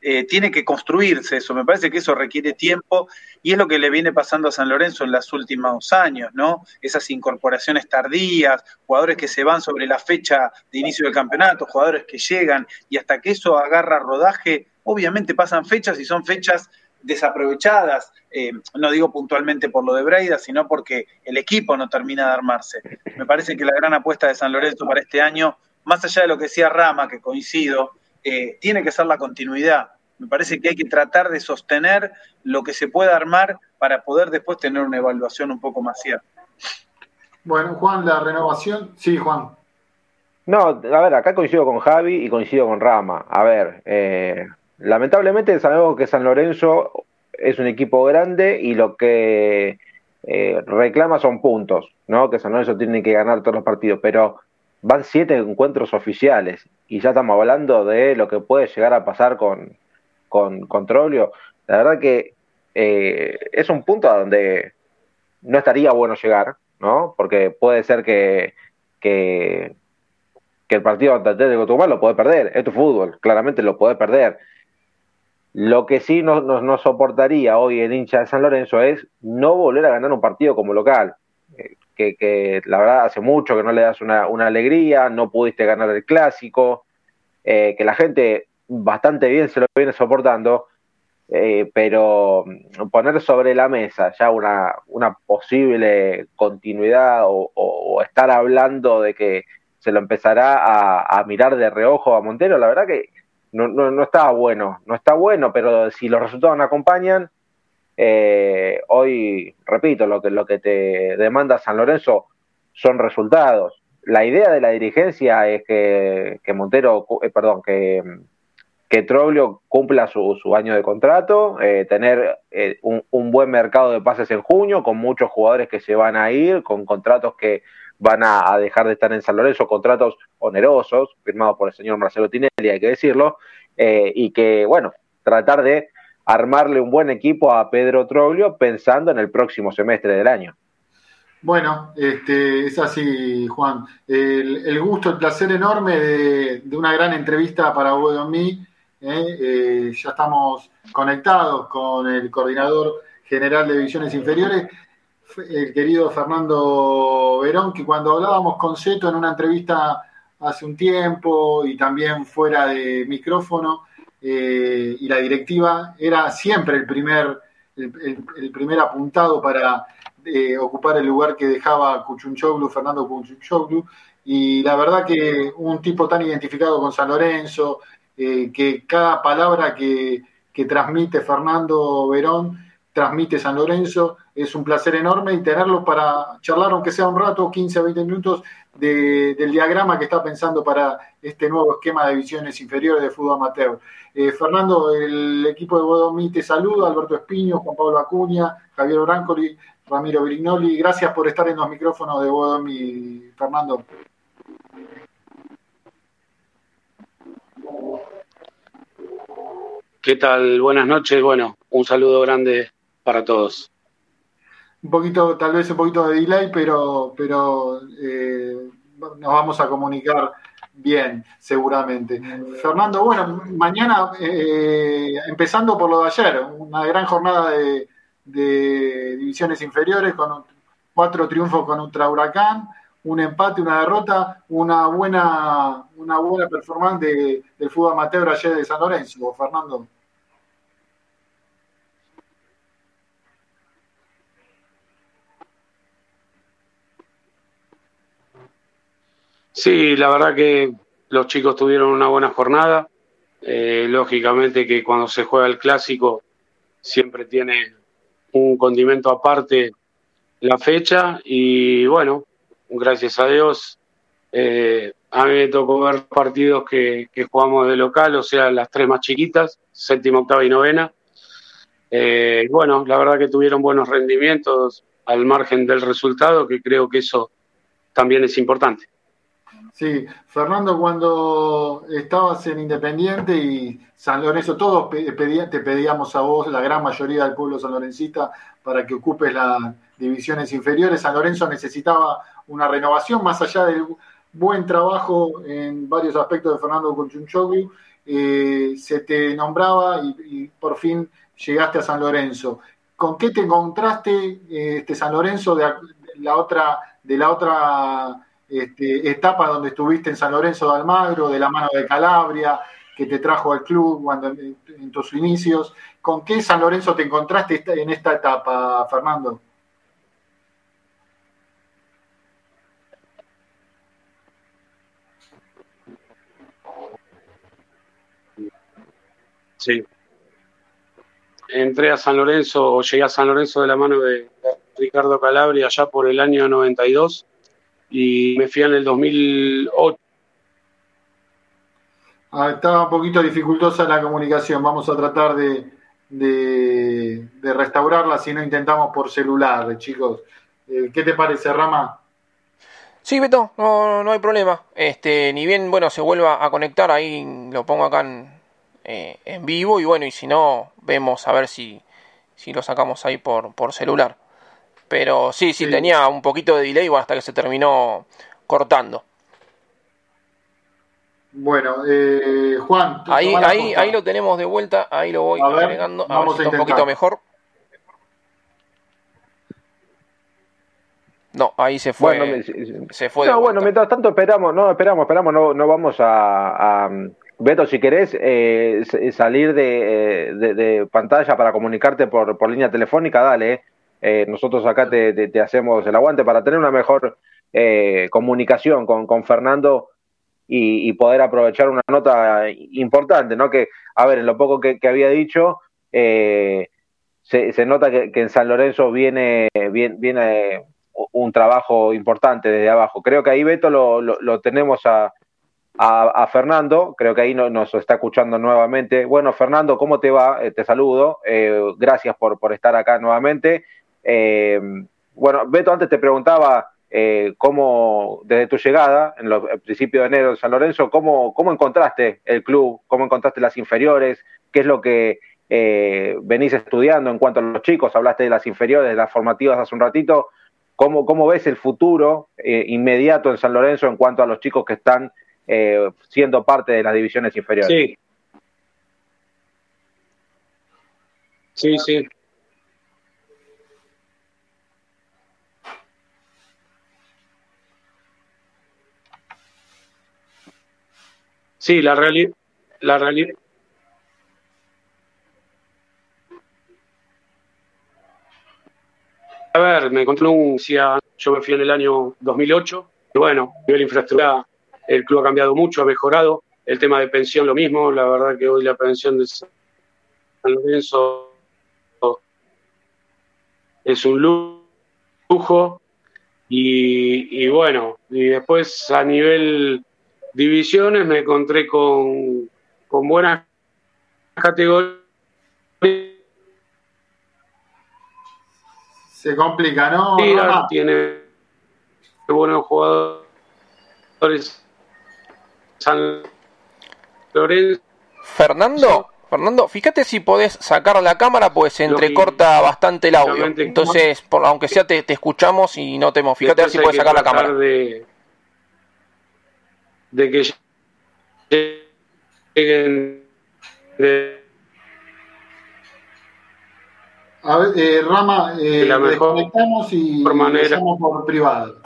eh, tiene que construirse eso. Me parece que eso requiere tiempo y es lo que le viene pasando a San Lorenzo en los últimos años, ¿no? Esas incorporaciones tardías, jugadores que se van sobre la fecha de inicio del campeonato, jugadores que llegan y hasta que eso agarra rodaje, obviamente pasan fechas y son fechas desaprovechadas, eh, no digo puntualmente por lo de Breida, sino porque el equipo no termina de armarse. Me parece que la gran apuesta de San Lorenzo para este año, más allá de lo que decía Rama, que coincido, eh, tiene que ser la continuidad. Me parece que hay que tratar de sostener lo que se pueda armar para poder después tener una evaluación un poco más cierta. Bueno, Juan, la renovación. Sí, Juan. No, a ver, acá coincido con Javi y coincido con Rama. A ver, eh, lamentablemente sabemos que San Lorenzo es un equipo grande y lo que eh, reclama son puntos, ¿no? Que San Lorenzo tiene que ganar todos los partidos, pero van siete encuentros oficiales y ya estamos hablando de lo que puede llegar a pasar con, con, con La verdad que eh, es un punto a donde no estaría bueno llegar, ¿no? Porque puede ser que, que, el partido ante Atlético Tucumán lo puede perder. Es fútbol, claramente lo puede perder. Lo que sí no, no, soportaría hoy el hincha de San Lorenzo es no volver a ganar un partido como local. Eh, que, la verdad hace mucho que no le das una, alegría, no pudiste ganar el clásico, eh, que la gente bastante bien se lo viene soportando, eh, pero poner sobre la mesa ya una, posible continuidad o, estar hablando de que se lo empezará a mirar de reojo a Montero, la verdad que no, no, no está bueno, no está bueno, pero si los resultados no acompañan, eh, hoy, repito, lo que, lo que te demanda San Lorenzo son resultados. La idea de la dirigencia es que, Montero, eh, perdón, que, que Troglio cumpla su, su año de contrato, eh, tener un, un, buen mercado de pases en junio, con muchos jugadores que se van a ir, con contratos que van a, dejar de estar en San Lorenzo, contratos onerosos, firmados por el señor Marcelo Tinelli, hay que decirlo, eh, y que, bueno, tratar de armarle un buen equipo a Pedro Troglio pensando en el próximo semestre del año. Bueno, este, es así, Juan. El, gusto, el placer enorme de, una gran entrevista para vos ¿eh? eh, ya estamos conectados con el coordinador general de divisiones inferiores el querido Fernando Verón, que cuando hablábamos con Seto en una entrevista hace un tiempo y también fuera de micrófono, eh, y la directiva era siempre el primer, el, primer apuntado para eh, ocupar el lugar que dejaba Cuchunchoglu, Fernando Cuchunchoglu, y la verdad que un tipo tan identificado con San Lorenzo, eh, que cada palabra que, que transmite Fernando Verón transmite San Lorenzo. Es un placer enorme y tenerlo para charlar, aunque sea un rato, 15 a 20 minutos, del diagrama que está pensando para este nuevo esquema de visiones inferiores de fútbol amateur. Eh, Fernando, el equipo de Bodomí te saluda, Alberto Espiño, Juan Pablo Acuña, Javier Brancoli, Ramiro Brignoli. Gracias por estar en los micrófonos de Bodomí, Fernando. ¿Qué tal? Buenas noches. Bueno, un saludo grande para todos. Un poquito, tal vez un poquito de delay, pero, pero eh, nos vamos a comunicar bien, seguramente. Fernando, bueno, mañana, eh, empezando por lo de ayer, una gran jornada de, divisiones inferiores con cuatro triunfos con Ultra Huracán, un empate, una derrota, una buena, una buena performance del fútbol amateur ayer de San Lorenzo, Fernando. Sí, la verdad que los chicos tuvieron una buena jornada. Eh, lógicamente que cuando se juega el clásico siempre tiene un condimento aparte la fecha y bueno, gracias a Dios eh, a mí me tocó ver partidos que, jugamos de local, o sea, las tres más chiquitas, séptima, octava y novena. Eh, bueno, la verdad que tuvieron buenos rendimientos al margen del resultado, que creo que eso también es importante. Sí, Fernando, cuando estabas en Independiente y San Lorenzo, todos te pedíamos a vos, la gran mayoría del pueblo sanlorencista, para que ocupes las divisiones inferiores. San Lorenzo necesitaba una renovación, más allá del buen trabajo en varios aspectos de Fernando Conchunchoglu, eh, se te nombraba y, por fin llegaste a San Lorenzo. ¿Con qué te encontraste eh, este San Lorenzo de la otra, de la otra este, etapa donde estuviste en San Lorenzo de Almagro, de la mano de Calabria, que te trajo al club cuando, en, tus inicios. ¿Con qué San Lorenzo te encontraste en esta etapa, Fernando? Sí. Entré a San Lorenzo, o llegué a San Lorenzo de la mano de Ricardo Calabria allá por el año 92 y me fui en el 2008. Ah, estaba un poquito dificultosa la comunicación, vamos a tratar de, de, restaurarla si no intentamos por celular, chicos. Eh, ¿Qué te parece, Rama? Sí, Beto, no, no hay problema. Este, ni bien, bueno, se vuelva a conectar, ahí lo pongo acá en, eh, en vivo y bueno, y si no, vemos a ver si, si lo sacamos ahí por, por celular. Pero sí, sí, tenía un poquito de delay hasta que se terminó cortando. Bueno, eh, Juan. Ahí, ahí, ahí lo tenemos de vuelta, ahí lo voy agregando, a ver si está un poquito mejor. No, ahí se fue. Bueno, se fue. No, bueno, mientras tanto esperamos, no, esperamos, esperamos, no, no vamos a, Beto, si querés eh, salir de, de, de, pantalla para comunicarte por, por línea telefónica, dale. Eh. Nosotros acá te, hacemos el aguante para tener una mejor eh, comunicación con, Fernando y, poder aprovechar una nota importante, ¿no? Que, a ver, en lo poco que, había dicho, eh, se, nota que, en San Lorenzo viene, viene, un trabajo importante desde abajo. Creo que ahí, Beto, lo, tenemos a, Fernando, creo que ahí nos está escuchando nuevamente. Bueno, Fernando, ¿cómo te va? te saludo. gracias por, por estar acá nuevamente. Eh, bueno, Beto antes te preguntaba eh, cómo, desde tu llegada, en los principios de enero en San Lorenzo, cómo, cómo encontraste el club, cómo encontraste las inferiores, qué es lo que eh, venís estudiando en cuanto a los chicos, hablaste de las inferiores, de las formativas hace un ratito, ¿cómo, cómo ves el futuro inmediato en San Lorenzo en cuanto a los chicos que están siendo parte de las divisiones inferiores? Sí. Sí, sí. Sí, la realidad. La realidad. A ver, me encontré un. Yo me fui en el año 2008. Y bueno, nivel infraestructura, el club ha cambiado mucho, ha mejorado. El tema de pensión, lo mismo. La verdad que hoy la pensión de San Lorenzo es un lujo. Y bueno, y después a nivel divisiones me encontré con, con buenas categorías. Se complica, ¿no? Tiene buenos jugadores. San Lorenzo. Fernando, Fernando, fíjate si podés sacar la cámara, pues se entrecorta bastante el audio. Entonces, por, aunque sea, te, escuchamos y no te Fíjate si puedes sacar la cámara de que lleguen A ver, eh, Rama, eh, la mejor y por manera. por privado.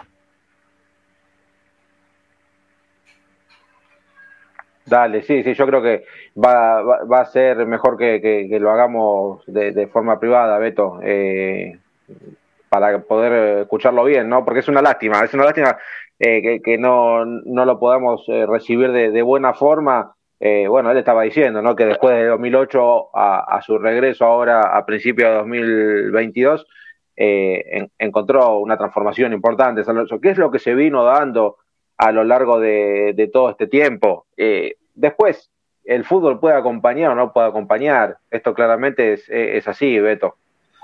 Dale, sí, sí, yo creo que va, va, a ser mejor que, que, lo hagamos de, de, forma privada, Beto, eh, para poder escucharlo bien, ¿no? Porque es una lástima, es una lástima eh, que, no, no, lo podamos eh, recibir de, buena forma. Eh, bueno, él estaba diciendo ¿no? que después de 2008 a, a su regreso ahora a principios de 2022 encontró una transformación importante. ¿Qué es lo que se vino dando a lo largo de, todo este tiempo? después, el fútbol puede acompañar o no puede acompañar. Esto claramente es, es así, Beto.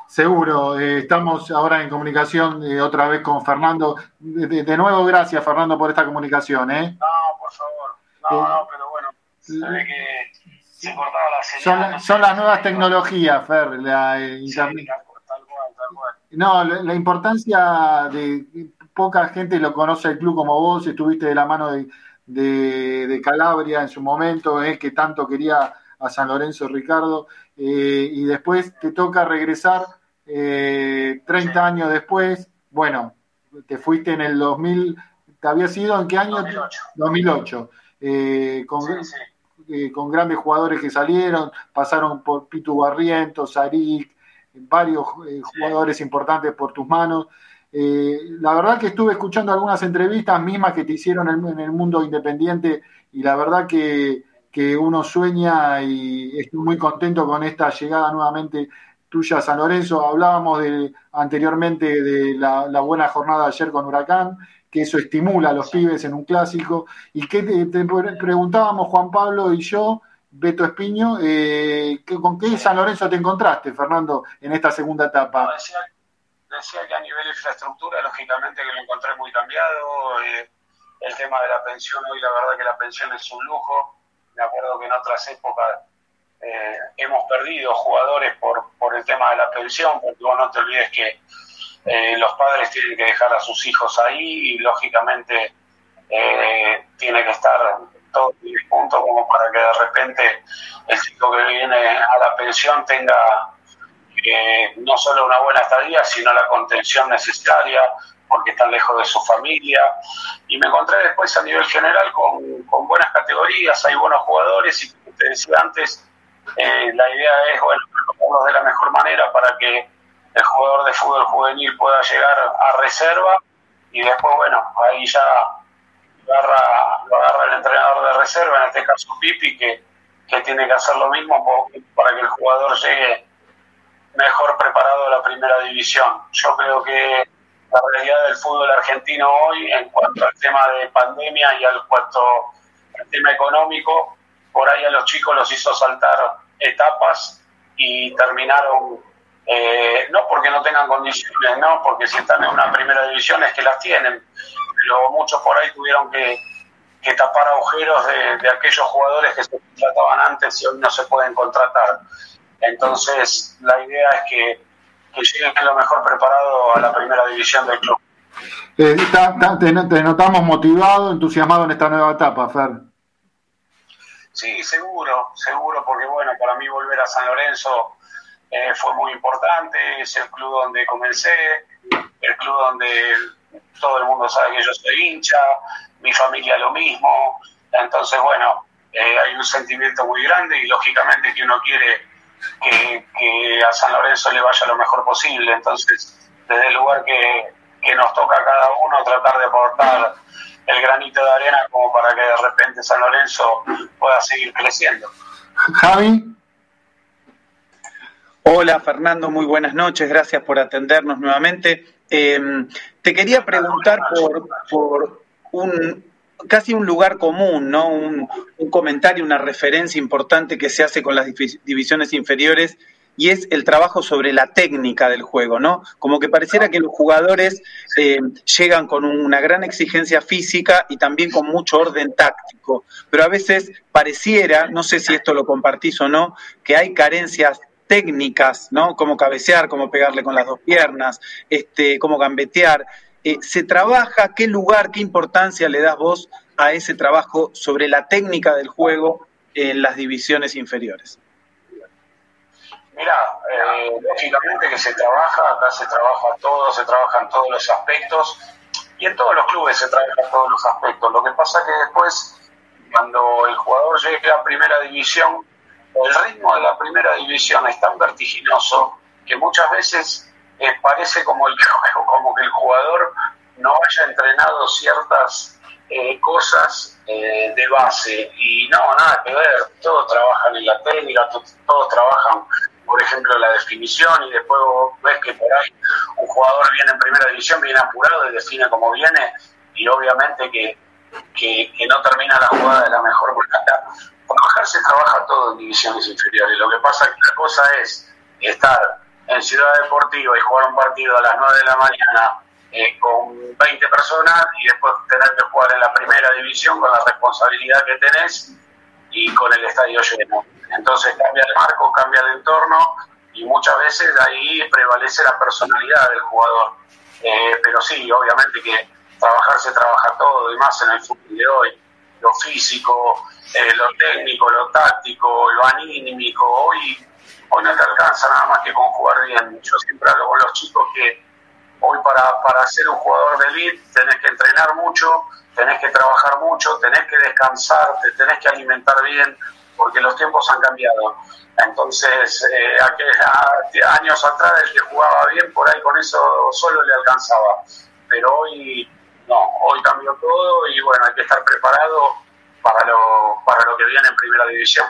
Seguro, eh, estamos ahora en comunicación eh, otra vez con Fernando. De, nuevo, gracias Fernando por esta comunicación. ¿eh? No, por favor. No, no, pero bueno, se ve que se cortaba la señal. Son, las nuevas tecnologías, Fer, la internet. No, la, importancia de poca gente lo conoce el club como vos, estuviste de la mano de, de, Calabria en su momento, eh, que tanto quería a San Lorenzo Ricardo, eh, y después te toca regresar eh, 30 años después, bueno, te fuiste en el 2000, ¿te había sido en qué año? 2008. 2008. Eh, con, eh, con grandes jugadores que salieron, pasaron por Pitu Barrientos, Sarik, varios jugadores importantes por tus manos. la verdad que estuve escuchando algunas entrevistas mismas que te hicieron en el mundo independiente y la verdad que que uno sueña y estoy muy contento con esta llegada nuevamente tuya a San Lorenzo. Hablábamos de, anteriormente de la, buena jornada de ayer con Huracán, que eso estimula a los pibes en un clásico. Y que te, preguntábamos Juan Pablo y yo, Beto Espiño, eh, ¿con qué San Lorenzo te encontraste, Fernando, en esta segunda etapa? decía, que a nivel de infraestructura, lógicamente que lo encontré muy cambiado. Eh, el tema de la pensión, hoy la verdad que la pensión es un lujo me acuerdo que en otras épocas eh, hemos perdido jugadores por, por el tema de la pensión, porque vos no te olvides que eh, los padres tienen que dejar a sus hijos ahí y lógicamente eh, tiene que estar todo punto como para que de repente el chico que viene a la pensión tenga no solo una buena estadía, sino la contención necesaria, porque están lejos de su familia. Y me encontré después a nivel general con, con buenas categorías, hay buenos jugadores y como te decía antes, eh, la idea es, bueno, de la mejor manera para que el jugador de fútbol juvenil pueda llegar a reserva y después, bueno, ahí ya agarra, lo agarra el entrenador de reserva, en este caso Pipi, que, que tiene que hacer lo mismo para que el jugador llegue mejor preparado a la primera división. Yo creo que la realidad del fútbol argentino hoy en cuanto al tema de pandemia y al cuanto al tema económico, por ahí a los chicos los hizo saltar etapas y terminaron, eh, no porque no tengan condiciones, no, porque si están en una primera división es que las tienen, pero muchos por ahí tuvieron que, tapar agujeros de, de, aquellos jugadores que se contrataban antes y hoy no se pueden contratar. Entonces, la idea es que que lleguen lo mejor preparado a la primera división del club. Eh, te, notamos motivado, entusiasmado en esta nueva etapa, Fer. Sí, seguro, seguro, porque bueno, para mí volver a San Lorenzo eh, fue muy importante, es el club donde comencé, el club donde todo el mundo sabe que yo soy hincha, mi familia lo mismo, entonces bueno, eh, hay un sentimiento muy grande y lógicamente que uno quiere que, a San Lorenzo le vaya lo mejor posible. Entonces, desde el lugar que, nos toca a cada uno, tratar de aportar el granito de arena como para que de repente San Lorenzo pueda seguir creciendo. Javi. Hola Fernando, muy buenas noches, gracias por atendernos nuevamente. Eh, te quería preguntar por, por un, casi un lugar común, ¿no? Un, comentario, una referencia importante que se hace con las divisiones inferiores y es el trabajo sobre la técnica del juego, ¿no? Como que pareciera que los jugadores eh, llegan con una gran exigencia física y también con mucho orden táctico, pero a veces pareciera, no sé si esto lo compartís o no, que hay carencias técnicas, ¿no? Como cabecear, como pegarle con las dos piernas, este, como gambetear. Eh, se trabaja, qué lugar, qué importancia le das vos a ese trabajo sobre la técnica del juego en las divisiones inferiores. Mira, eh, lógicamente que se trabaja, acá se trabaja todo, se trabaja en todos los aspectos y en todos los clubes se trabaja en todos los aspectos. Lo que pasa que después, cuando el jugador llegue a primera división, el ritmo de la primera división es tan vertiginoso que muchas veces parece como, el, como que el jugador no haya entrenado ciertas eh, cosas eh, de base. Y no, nada que ver, todos trabajan en la técnica, todos trabajan, por ejemplo, en la definición y después ves que por ahí un jugador viene en primera división, viene apurado y define como viene y obviamente que, que, que no termina la jugada de la mejor manera. Trabajar se trabaja todo en divisiones inferiores, lo que pasa es que la cosa es estar en Ciudad Deportiva y jugar un partido a las 9 de la mañana eh, con 20 personas y después tener que jugar en la primera división con la responsabilidad que tenés y con el estadio lleno. Entonces cambia el marco, cambia el entorno y muchas veces ahí prevalece la personalidad del jugador. Eh, pero sí, obviamente que trabajar se trabaja todo y más en el fútbol de hoy. Lo físico, eh, lo técnico, lo táctico, lo anímico. Hoy, hoy no te alcanza nada más que con jugar bien. Yo siempre hablo con los chicos que hoy para, para ser un jugador de elite tenés que entrenar mucho, tenés que trabajar mucho, tenés que descansar, te tenés que alimentar bien, porque los tiempos han cambiado. Entonces, eh, años atrás el que jugaba bien, por ahí con eso solo le alcanzaba. Pero hoy no, hoy cambió todo y bueno, hay que estar preparado para lo, para lo que viene en primera división.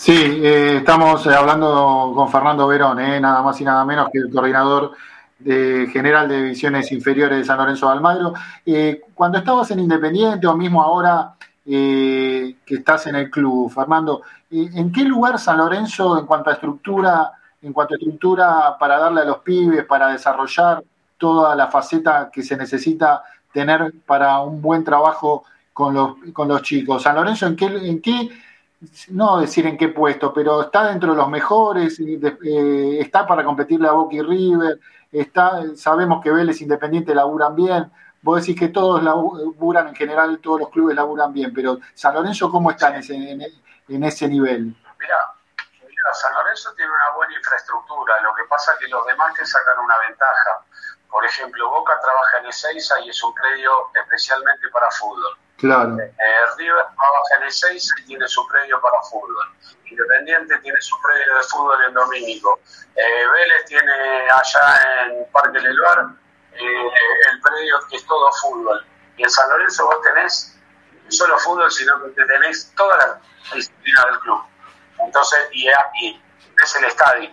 Sí, eh, estamos hablando con Fernando Verón, eh, nada más y nada menos que el coordinador de general de divisiones inferiores de San Lorenzo de Almagro. Eh, cuando estabas en Independiente o mismo ahora eh, que estás en el club, Fernando, eh, ¿en qué lugar San Lorenzo en cuanto a estructura, en cuanto a estructura para darle a los pibes, para desarrollar toda la faceta que se necesita tener para un buen trabajo con los, con los chicos? San Lorenzo, ¿en qué, en qué no decir en qué puesto, pero está dentro de los mejores, está para competirle a Boca y River, está, sabemos que Vélez Independiente laburan bien, vos decís que todos laburan en general, todos los clubes laburan bien, pero San Lorenzo, ¿cómo está en ese, en, ese nivel? Mira, San Lorenzo tiene una buena infraestructura, lo que pasa es que los demás te sacan una ventaja. Por ejemplo, Boca trabaja en Ezeiza y es un predio especialmente para fútbol. Claro. Eh, River en Ezeiza y tiene su predio para fútbol. Independiente tiene su predio de fútbol en Domínico. Eh, Vélez tiene allá en Parque Leluar eh, el predio que es todo fútbol. Y en San Lorenzo vos tenés no solo fútbol, sino que tenés toda la disciplina del club. Entonces, y, y es el estadio.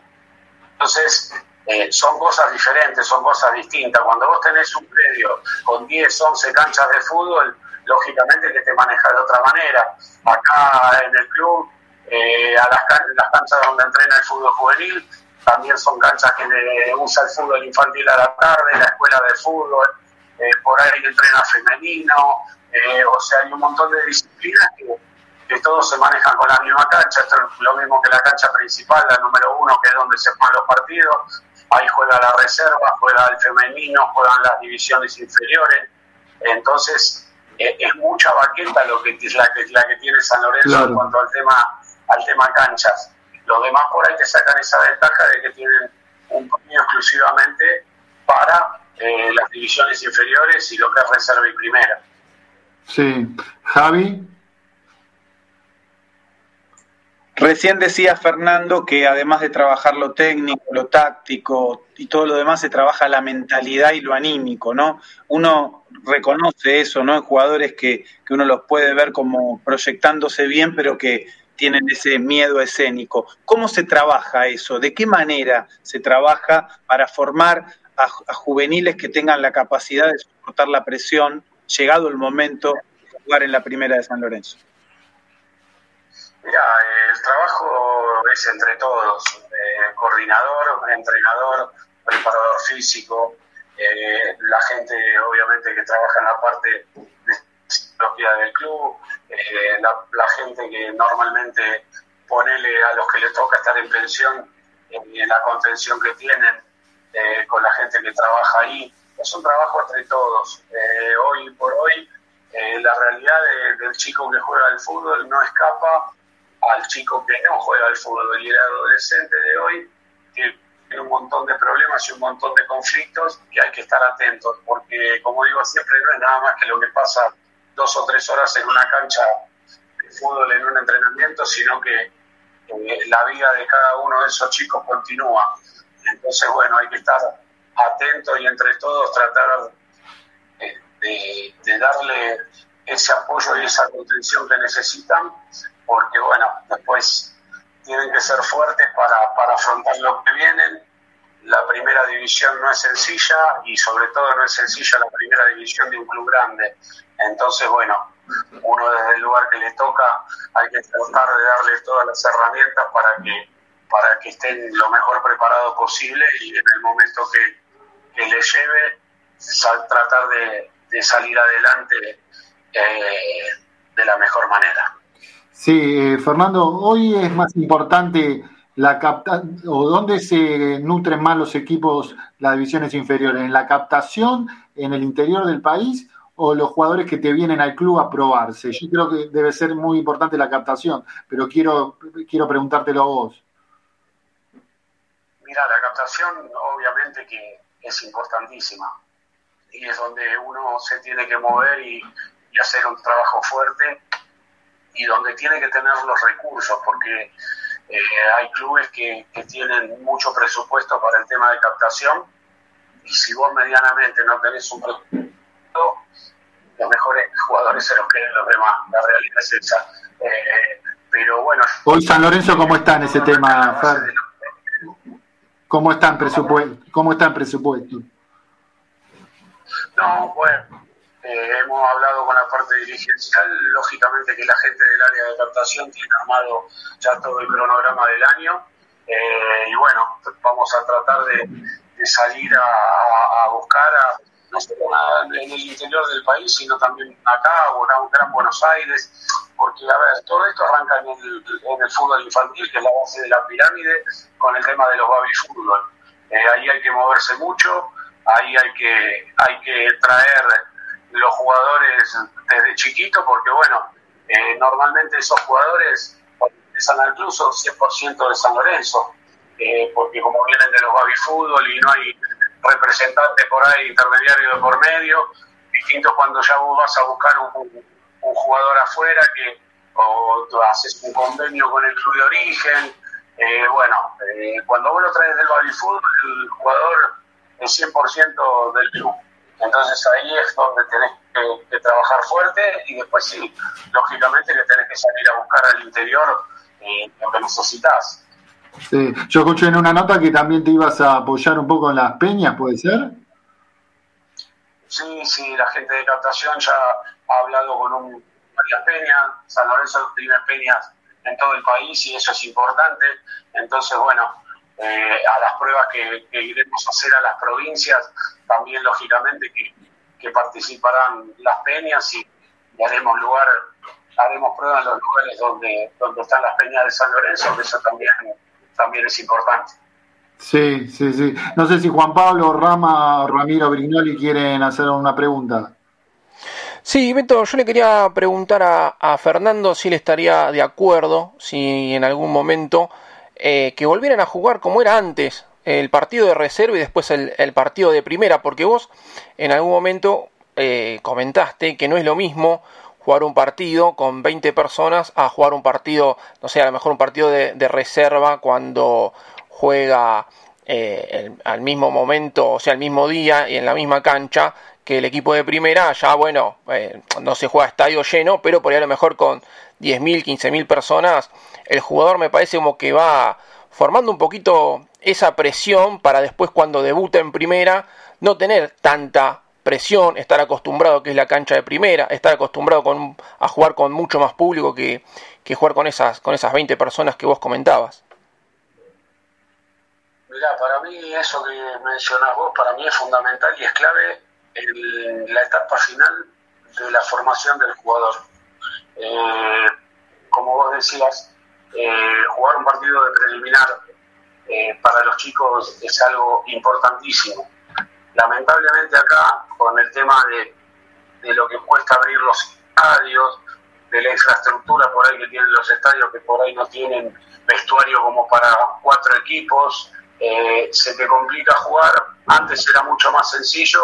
Entonces, eh, son cosas diferentes, son cosas distintas. Cuando vos tenés un predio con 10, 11 canchas de fútbol, lógicamente que te maneja de otra manera. Acá en el club, eh, a las, las, canchas donde entrena el fútbol juvenil, también son canchas que usa el fútbol infantil a la tarde, la escuela de fútbol, eh, por ahí entrena femenino, eh, o sea, hay un montón de disciplinas que, que, todos se manejan con la misma cancha, esto es lo mismo que la cancha principal, la número uno, que es donde se juegan los partidos, ahí juega la reserva, juega el femenino, juegan las divisiones inferiores, entonces es mucha baqueta lo que, la, que, la que tiene San Lorenzo en cuanto al tema, al tema canchas. Los demás por ahí te sacan esa ventaja de que tienen un premio exclusivamente para eh, las divisiones inferiores y lo que es reserva y primera. Sí. Javi. Recién decía Fernando que además de trabajar lo técnico, lo táctico y todo lo demás, se trabaja la mentalidad y lo anímico, ¿no? Uno reconoce eso, ¿no? En jugadores que, que uno los puede ver como proyectándose bien, pero que tienen ese miedo escénico. ¿Cómo se trabaja eso? ¿De qué manera se trabaja para formar a, juveniles que tengan la capacidad de soportar la presión, llegado el momento de jugar en la primera de San Lorenzo? Mira, el trabajo es entre todos, eh, coordinador, entrenador, preparador físico, eh, la gente obviamente que trabaja en la parte de psicología del club, eh, la, gente que normalmente ponele a los que les toca estar en pensión en la contención que tienen con la gente que trabaja ahí. Es un trabajo entre todos. hoy por hoy la realidad del chico que juega al fútbol no escapa al chico que no juega al fútbol y el adolescente de hoy tiene un montón de problemas y un montón de conflictos que hay que estar atentos, porque como digo siempre no es nada más que lo que pasa dos o tres horas en una cancha de fútbol en un entrenamiento, sino que eh, la vida de cada uno de esos chicos continúa. Entonces, bueno, hay que estar atentos y entre todos tratar eh, de darle ese apoyo y esa contención que necesitan porque bueno, después tienen que ser fuertes para, para afrontar lo que vienen. La primera división no es sencilla y sobre todo no es sencilla la primera división de un club grande. Entonces, bueno, uno desde el lugar que le toca hay que tratar de darle todas las herramientas para que para que estén lo mejor preparados posible y en el momento que, que les lleve, tratar de, salir adelante eh, de la mejor manera. Sí, eh, Fernando, hoy es más importante la capta o dónde se nutren más los equipos, las divisiones inferiores, en la captación en el interior del país o los jugadores que te vienen al club a probarse. Yo creo que debe ser muy importante la captación, pero quiero quiero preguntártelo a vos. Mira, la captación obviamente que es importantísima y es donde uno se tiene que mover y, hacer un trabajo fuerte y donde tiene que tener los recursos, porque eh, hay clubes que, tienen mucho presupuesto para el tema de captación y si vos medianamente no tenés un presupuesto, los mejores jugadores se los queden los demás. La realidad es esa. Eh, pero bueno. Hoy San Lorenzo, ¿cómo está en ese tema, Fer? ¿Cómo está en presupuesto? ¿Cómo está en presupuesto? No, bueno, eh, hemos hablado con la parte dirigencial, lógicamente que la gente del área de captación tiene armado ya todo el cronograma del año eh, y bueno, vamos a tratar de, salir a, buscar a, no solo en el interior del país, sino también acá o en Gran Buenos Aires, porque a ver, todo esto arranca en el, en el fútbol infantil, que es la base de la pirámide, con el tema de los baby fútbol. Eh, ahí hay que moverse mucho, ahí hay que, hay que traer los jugadores desde chiquito, porque bueno, eh, normalmente esos jugadores cuando empiezan al club son 100% de San Lorenzo, eh, porque como vienen de los baby fútbol y no hay representantes por ahí intermediario de por medio, distinto cuando ya vos vas a buscar un, jugador afuera que o tú haces un convenio con el club de origen, eh, bueno, cuando vos lo traes del baby fútbol, el jugador es 100% del club. Entonces ahí es donde tenés que, trabajar fuerte y después sí, lógicamente que tenés que salir a buscar al interior eh, lo que necesitas. Sí. Yo escuché en una nota que también te ibas a apoyar un poco en las peñas, ¿puede ser? Sí, sí, la gente de captación ya ha hablado con un, varias peñas, San Lorenzo tiene peñas en todo el país y eso es importante. Entonces, bueno, eh, a las pruebas que, iremos a hacer a las provincias, también lógicamente que, participarán las peñas y, haremos lugar, haremos pruebas en los lugares donde, donde están las peñas de San Lorenzo, que eso también, también es importante. Sí, sí, sí. No sé si Juan Pablo, Rama o Ramiro Brignoli quieren hacer una pregunta. Sí, Beto, yo le quería preguntar a, a Fernando si él estaría de acuerdo, si en algún momento eh, que volvieran a jugar como era antes, el partido de reserva y después el, partido de primera, porque vos en algún momento eh, comentaste que no es lo mismo jugar un partido con 20 personas a jugar un partido, no sé, a lo mejor un partido de, reserva cuando juega eh, al mismo momento, o sea, al mismo día y en la misma cancha que el equipo de primera, ya bueno, no se juega estadio lleno, pero por ahí a lo mejor con 10.000, 15.000 personas el jugador me parece como que va formando un poquito esa presión para después cuando debuta en primera no tener tanta presión, estar acostumbrado que es la cancha de primera, estar acostumbrado con, a jugar con mucho más público que, jugar con esas, con esas 20 personas que vos comentabas. Mirá, para mí eso que mencionás vos, para mí es fundamental y es clave en la etapa final de la formación del jugador. Eh, como vos decías, eh, jugar un partido de preliminar eh, para los chicos es algo importantísimo. Lamentablemente acá, con el tema de, de lo que cuesta abrir los estadios, de la infraestructura por ahí que tienen los estadios, que por ahí no tienen vestuario como para cuatro equipos, se te complica jugar. Antes era mucho más sencillo,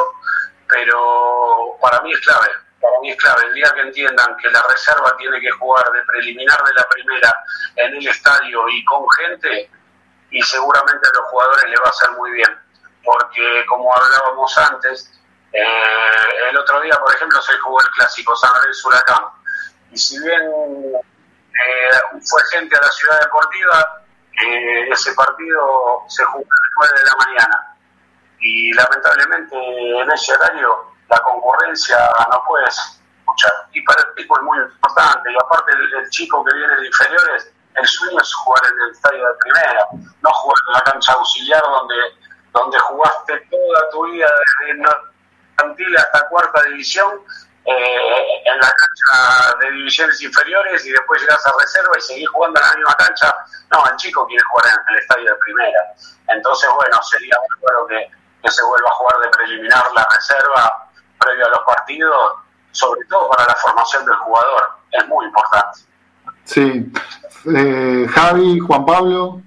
pero para mí es clave para mí es clave. El día que entiendan que la reserva tiene que jugar de preliminar de la primera en el estadio y con gente, y seguramente a los jugadores le va a hacer muy bien. Porque como hablábamos antes, eh, el otro día, por ejemplo, se jugó el clásico San Lorenzo Huracán. Y si bien eh, fue gente a la ciudad deportiva, eh, ese partido se jugó a las 9 de la mañana. Y lamentablemente en ese horario la concurrencia no puedes escuchar. Y para el tipo es muy importante. Y aparte el, chico que viene de inferiores el sueño es jugar en el estadio de primera, no jugar en la cancha auxiliar donde, donde jugaste toda tu vida desde infantil hasta cuarta división eh, en la cancha de divisiones inferiores y después llegas a reserva y seguís jugando en la misma cancha. No, el chico quiere jugar en el estadio de primera. Entonces, bueno, sería bueno que, que se vuelva a jugar de preliminar la reserva previo a los partidos, sobre todo para la formación del jugador. Es muy importante. Sí. Eh, Javi, Juan Pablo.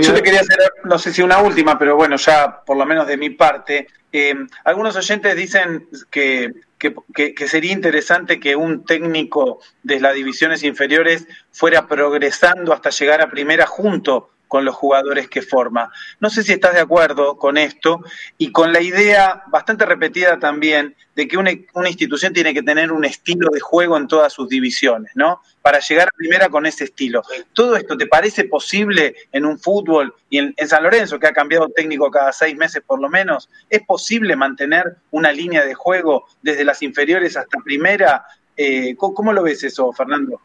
Yo te quería hacer, no sé si una última, pero bueno, ya por lo menos de mi parte. Eh, algunos oyentes dicen que, que, sería interesante que un técnico de las divisiones inferiores fuera progresando hasta llegar a primera junto con los jugadores que forma. No sé si estás de acuerdo con esto y con la idea bastante repetida también de que una, institución tiene que tener un estilo de juego en todas sus divisiones, ¿no? Para llegar a primera con ese estilo. ¿Todo esto te parece posible en un fútbol y en, San Lorenzo, que ha cambiado técnico cada seis meses por lo menos? ¿Es posible mantener una línea de juego desde las inferiores hasta primera? Eh, ¿Cómo lo ves eso, Fernando?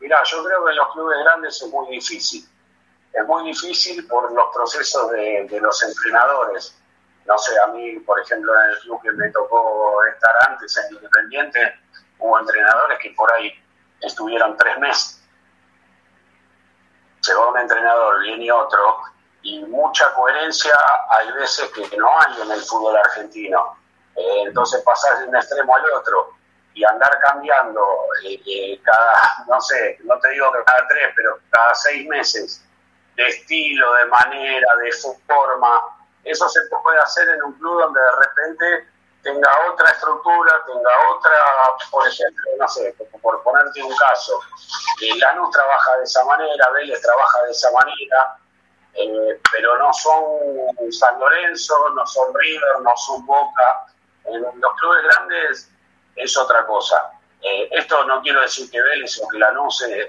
Mirá, yo creo que en los clubes grandes es muy difícil. Es muy difícil por los procesos de, los entrenadores. No sé, a mí, por ejemplo, en el club que me tocó estar antes, en Independiente, hubo entrenadores que por ahí estuvieron tres meses. Se va un entrenador, viene otro, y mucha coherencia hay veces que no hay en el fútbol argentino. Eh, entonces pasar de un extremo al otro y andar cambiando eh, eh, cada, no sé, no te digo que cada tres, pero cada seis meses de estilo, de manera, de forma, eso se puede hacer en un club donde de repente tenga otra estructura, tenga otra, por ejemplo, no sé, por ponerte un caso, eh, Lanús trabaja de esa manera, Vélez trabaja de esa manera, pero no son San Lorenzo, no son River, no son Boca. Los clubes grandes es otra cosa. Eh, esto no quiero decir que Vélez o que Lanús eh,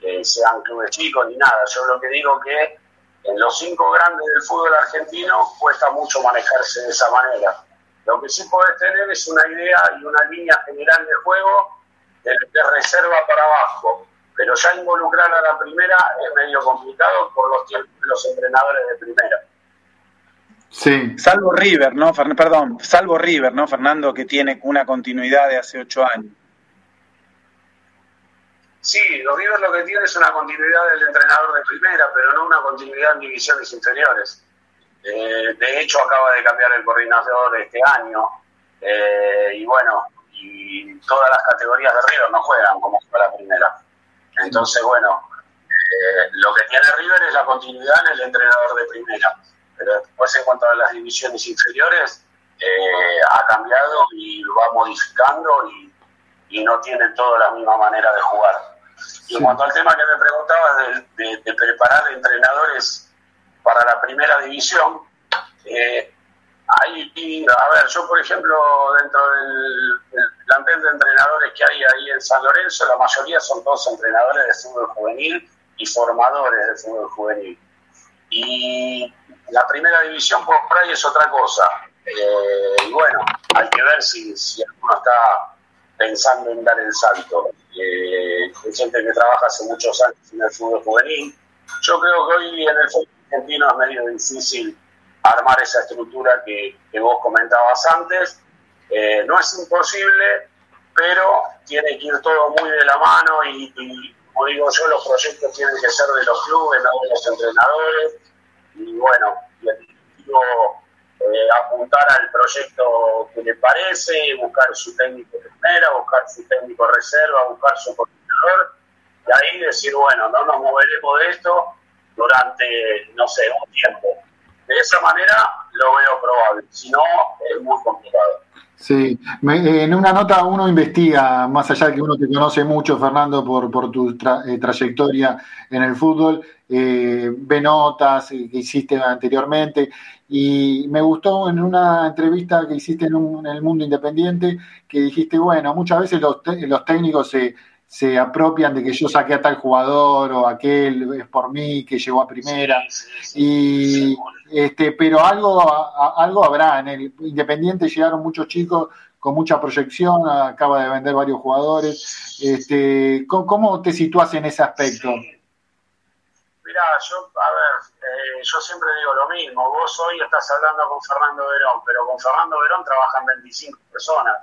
eh, sean clubes chicos ni nada. Yo lo que digo que en los cinco grandes del fútbol argentino cuesta mucho manejarse de esa manera. Lo que sí podés tener es una idea y una línea general de juego de, reserva para abajo. Pero ya involucrar a la primera es medio complicado por los tiempos de los entrenadores de primera. Sí. Salvo River, ¿no? Perdón, salvo River, ¿no, Fernando? Que tiene una continuidad de hace ocho años. Sí, los River lo que tiene es una continuidad del entrenador de primera, pero no una continuidad en divisiones inferiores. Eh, de hecho, acaba de cambiar el coordinador este año. Eh, y bueno, y todas las categorías de River no juegan como fue la primera. Entonces, bueno, eh, lo que tiene River es la continuidad en el entrenador de primera pero después en cuanto a las divisiones inferiores eh, ha cambiado y lo va modificando y, no tiene toda la misma manera de jugar. Y en cuanto al tema que me preguntabas de, preparar entrenadores para la primera división, eh, hay, a ver, yo por ejemplo, dentro del, del, plantel de entrenadores que hay ahí en San Lorenzo, la mayoría son todos entrenadores de fútbol juvenil y formadores de fútbol juvenil. Y la primera división por ahí es otra cosa. Eh, y bueno, hay que ver si, si alguno está pensando en dar el salto. Eh, hay gente que trabaja hace muchos años en el fútbol juvenil. Yo creo que hoy en el fútbol argentino es medio difícil armar esa estructura que, vos comentabas antes. Eh, no es imposible, pero tiene que ir todo muy de la mano y, y, como digo yo, los proyectos tienen que ser de los clubes, no de los entrenadores y bueno, eh, apuntar al proyecto que le parece, buscar su técnico de primera, buscar su técnico reserva, buscar su coordinador, y ahí decir, bueno, no nos moveremos de esto durante, no sé, un tiempo. De esa manera lo veo probable, si no, es muy complicado. Sí, en una nota uno investiga, más allá de que uno te conoce mucho, Fernando, por, por tu eh, trayectoria en el fútbol, eh, ve notas que hiciste anteriormente y me gustó en una entrevista que hiciste en, el mundo independiente que dijiste, bueno, muchas veces los, los técnicos se, se apropian de que yo saqué a tal jugador o aquel es por mí que llegó a primera y este pero algo algo habrá en el Independiente llegaron muchos chicos con mucha proyección, acaba de vender varios jugadores. Este, ¿cómo, te situás en ese aspecto? Mirá, yo, a ver, eh, yo siempre digo lo mismo. Vos hoy estás hablando con Fernando Verón, pero con Fernando Verón trabajan 25 personas.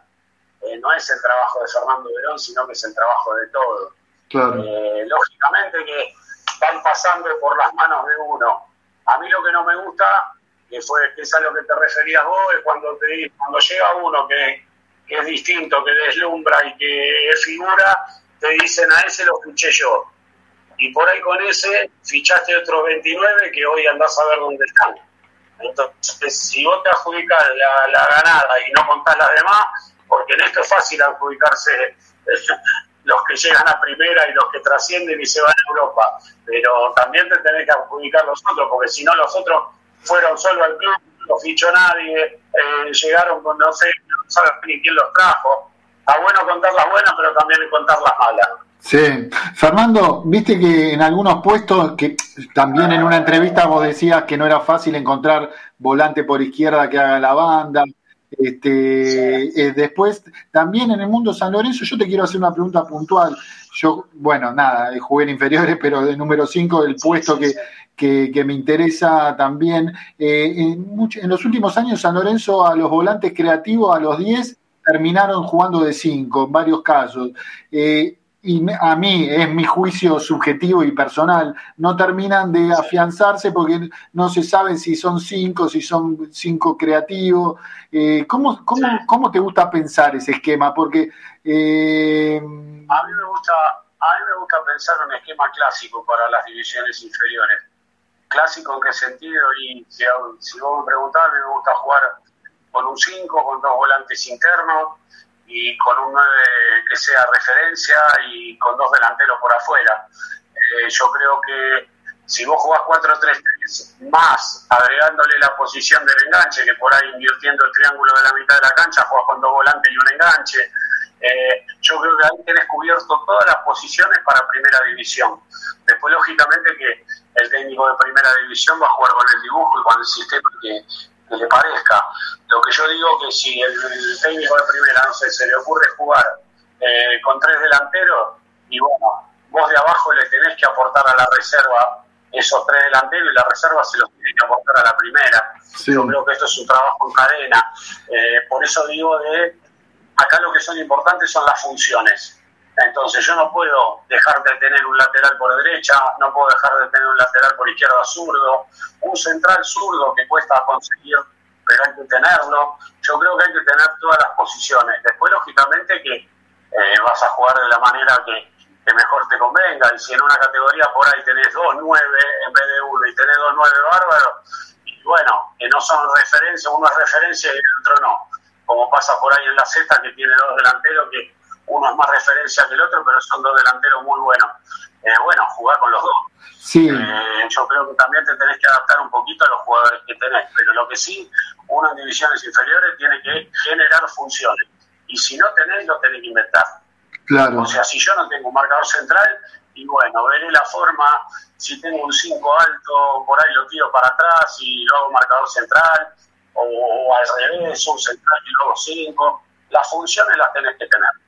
Eh, no es el trabajo de Fernando Verón, sino que es el trabajo de todos. Eh, lógicamente que van pasando por las manos de uno. A mí lo que no me gusta, que fue que es a lo que te referías vos, es cuando, te, cuando llega uno que, es distinto, que deslumbra y que es figura, te dicen a ese lo fiché yo. Y por ahí con ese fichaste otros 29 que hoy andás a ver dónde están. Entonces, si vos te adjudicas la, la ganada y no contás las demás, porque en esto es fácil adjudicarse los que llegan a primera y los que trascienden y se van a Europa, pero también te tenés que adjudicar los otros, porque si no los otros fueron solo al club, no fichó nadie, eh, llegaron con no sé, no sabes ni quién los trajo. Está bueno contar las buenas, pero también contar las malas. Sí, Fernando, viste que en algunos puestos, que también en una entrevista vos decías que no era fácil encontrar volante por izquierda que haga la banda, este, eh, después, también en el mundo San Lorenzo, yo te quiero hacer una pregunta puntual. Yo, bueno, nada, jugué en inferiores, pero de número 5, el puesto que, que, me interesa también. Eh, en, los últimos años, San Lorenzo, a los volantes creativos, a los 10, terminaron jugando de 5, en varios casos. Eh, y a mí, es mi juicio subjetivo y personal, no terminan de afianzarse porque no se sabe si son cinco, si son cinco creativos. Eh, ¿cómo, cómo, cómo, te gusta pensar ese esquema? Porque... Eh... A, mí me gusta, a mí me gusta pensar un esquema clásico para las divisiones inferiores. ¿Clásico en qué sentido? Y si, si vos me preguntás, a mí me gusta jugar con un 5, con dos volantes internos y con un 9 que sea referencia y con dos delanteros por afuera. Eh, yo creo que si vos jugás 4-3-3 más agregándole la posición del enganche, que por ahí invirtiendo el triángulo de la mitad de la cancha, jugás con dos volantes y un enganche, eh, yo creo que ahí tenés cubierto todas las posiciones para primera división. Después, lógicamente, que el técnico de primera división va a jugar con el dibujo y con el sistema que, que le parezca. Lo que yo digo que si el, técnico de primera, no sé, se le ocurre jugar eh, con tres delanteros, y bueno, vos de abajo le tenés que aportar a la reserva esos tres delanteros y la reserva se los tiene que aportar a la primera. Yo creo que esto es un trabajo en cadena. Eh, por eso digo de, acá lo que son importantes son las funciones. Entonces yo no puedo dejar de tener un lateral por derecha, no puedo dejar de tener un lateral por izquierda zurdo, un central zurdo que cuesta conseguir, pero hay que tenerlo. Yo creo que hay que tener todas las posiciones. Después, lógicamente, que eh, vas a jugar de la manera que, mejor te convenga. Y si en una categoría por ahí tenés dos nueve en vez de uno y tenés dos nueve bárbaros, y bueno, que no son referencia, uno es referencia y el otro no. Como pasa por ahí en la Z, que tiene dos delanteros que uno es más referencia que el otro, pero son dos delanteros muy buenos. Eh, bueno, jugar con los dos. Sí. Eh, yo creo que también te tenés que adaptar un poquito a los jugadores que tenés, pero lo que sí, uno en divisiones inferiores tiene que generar funciones. Y si no tenés, lo tenés que inventar. Claro. O sea, si yo no tengo un marcador central, y bueno, veré la forma, si tengo un 5 alto, por ahí lo tiro para atrás y lo hago marcador central, o, o al revés, un central y luego 5. Las funciones las tenés que tener.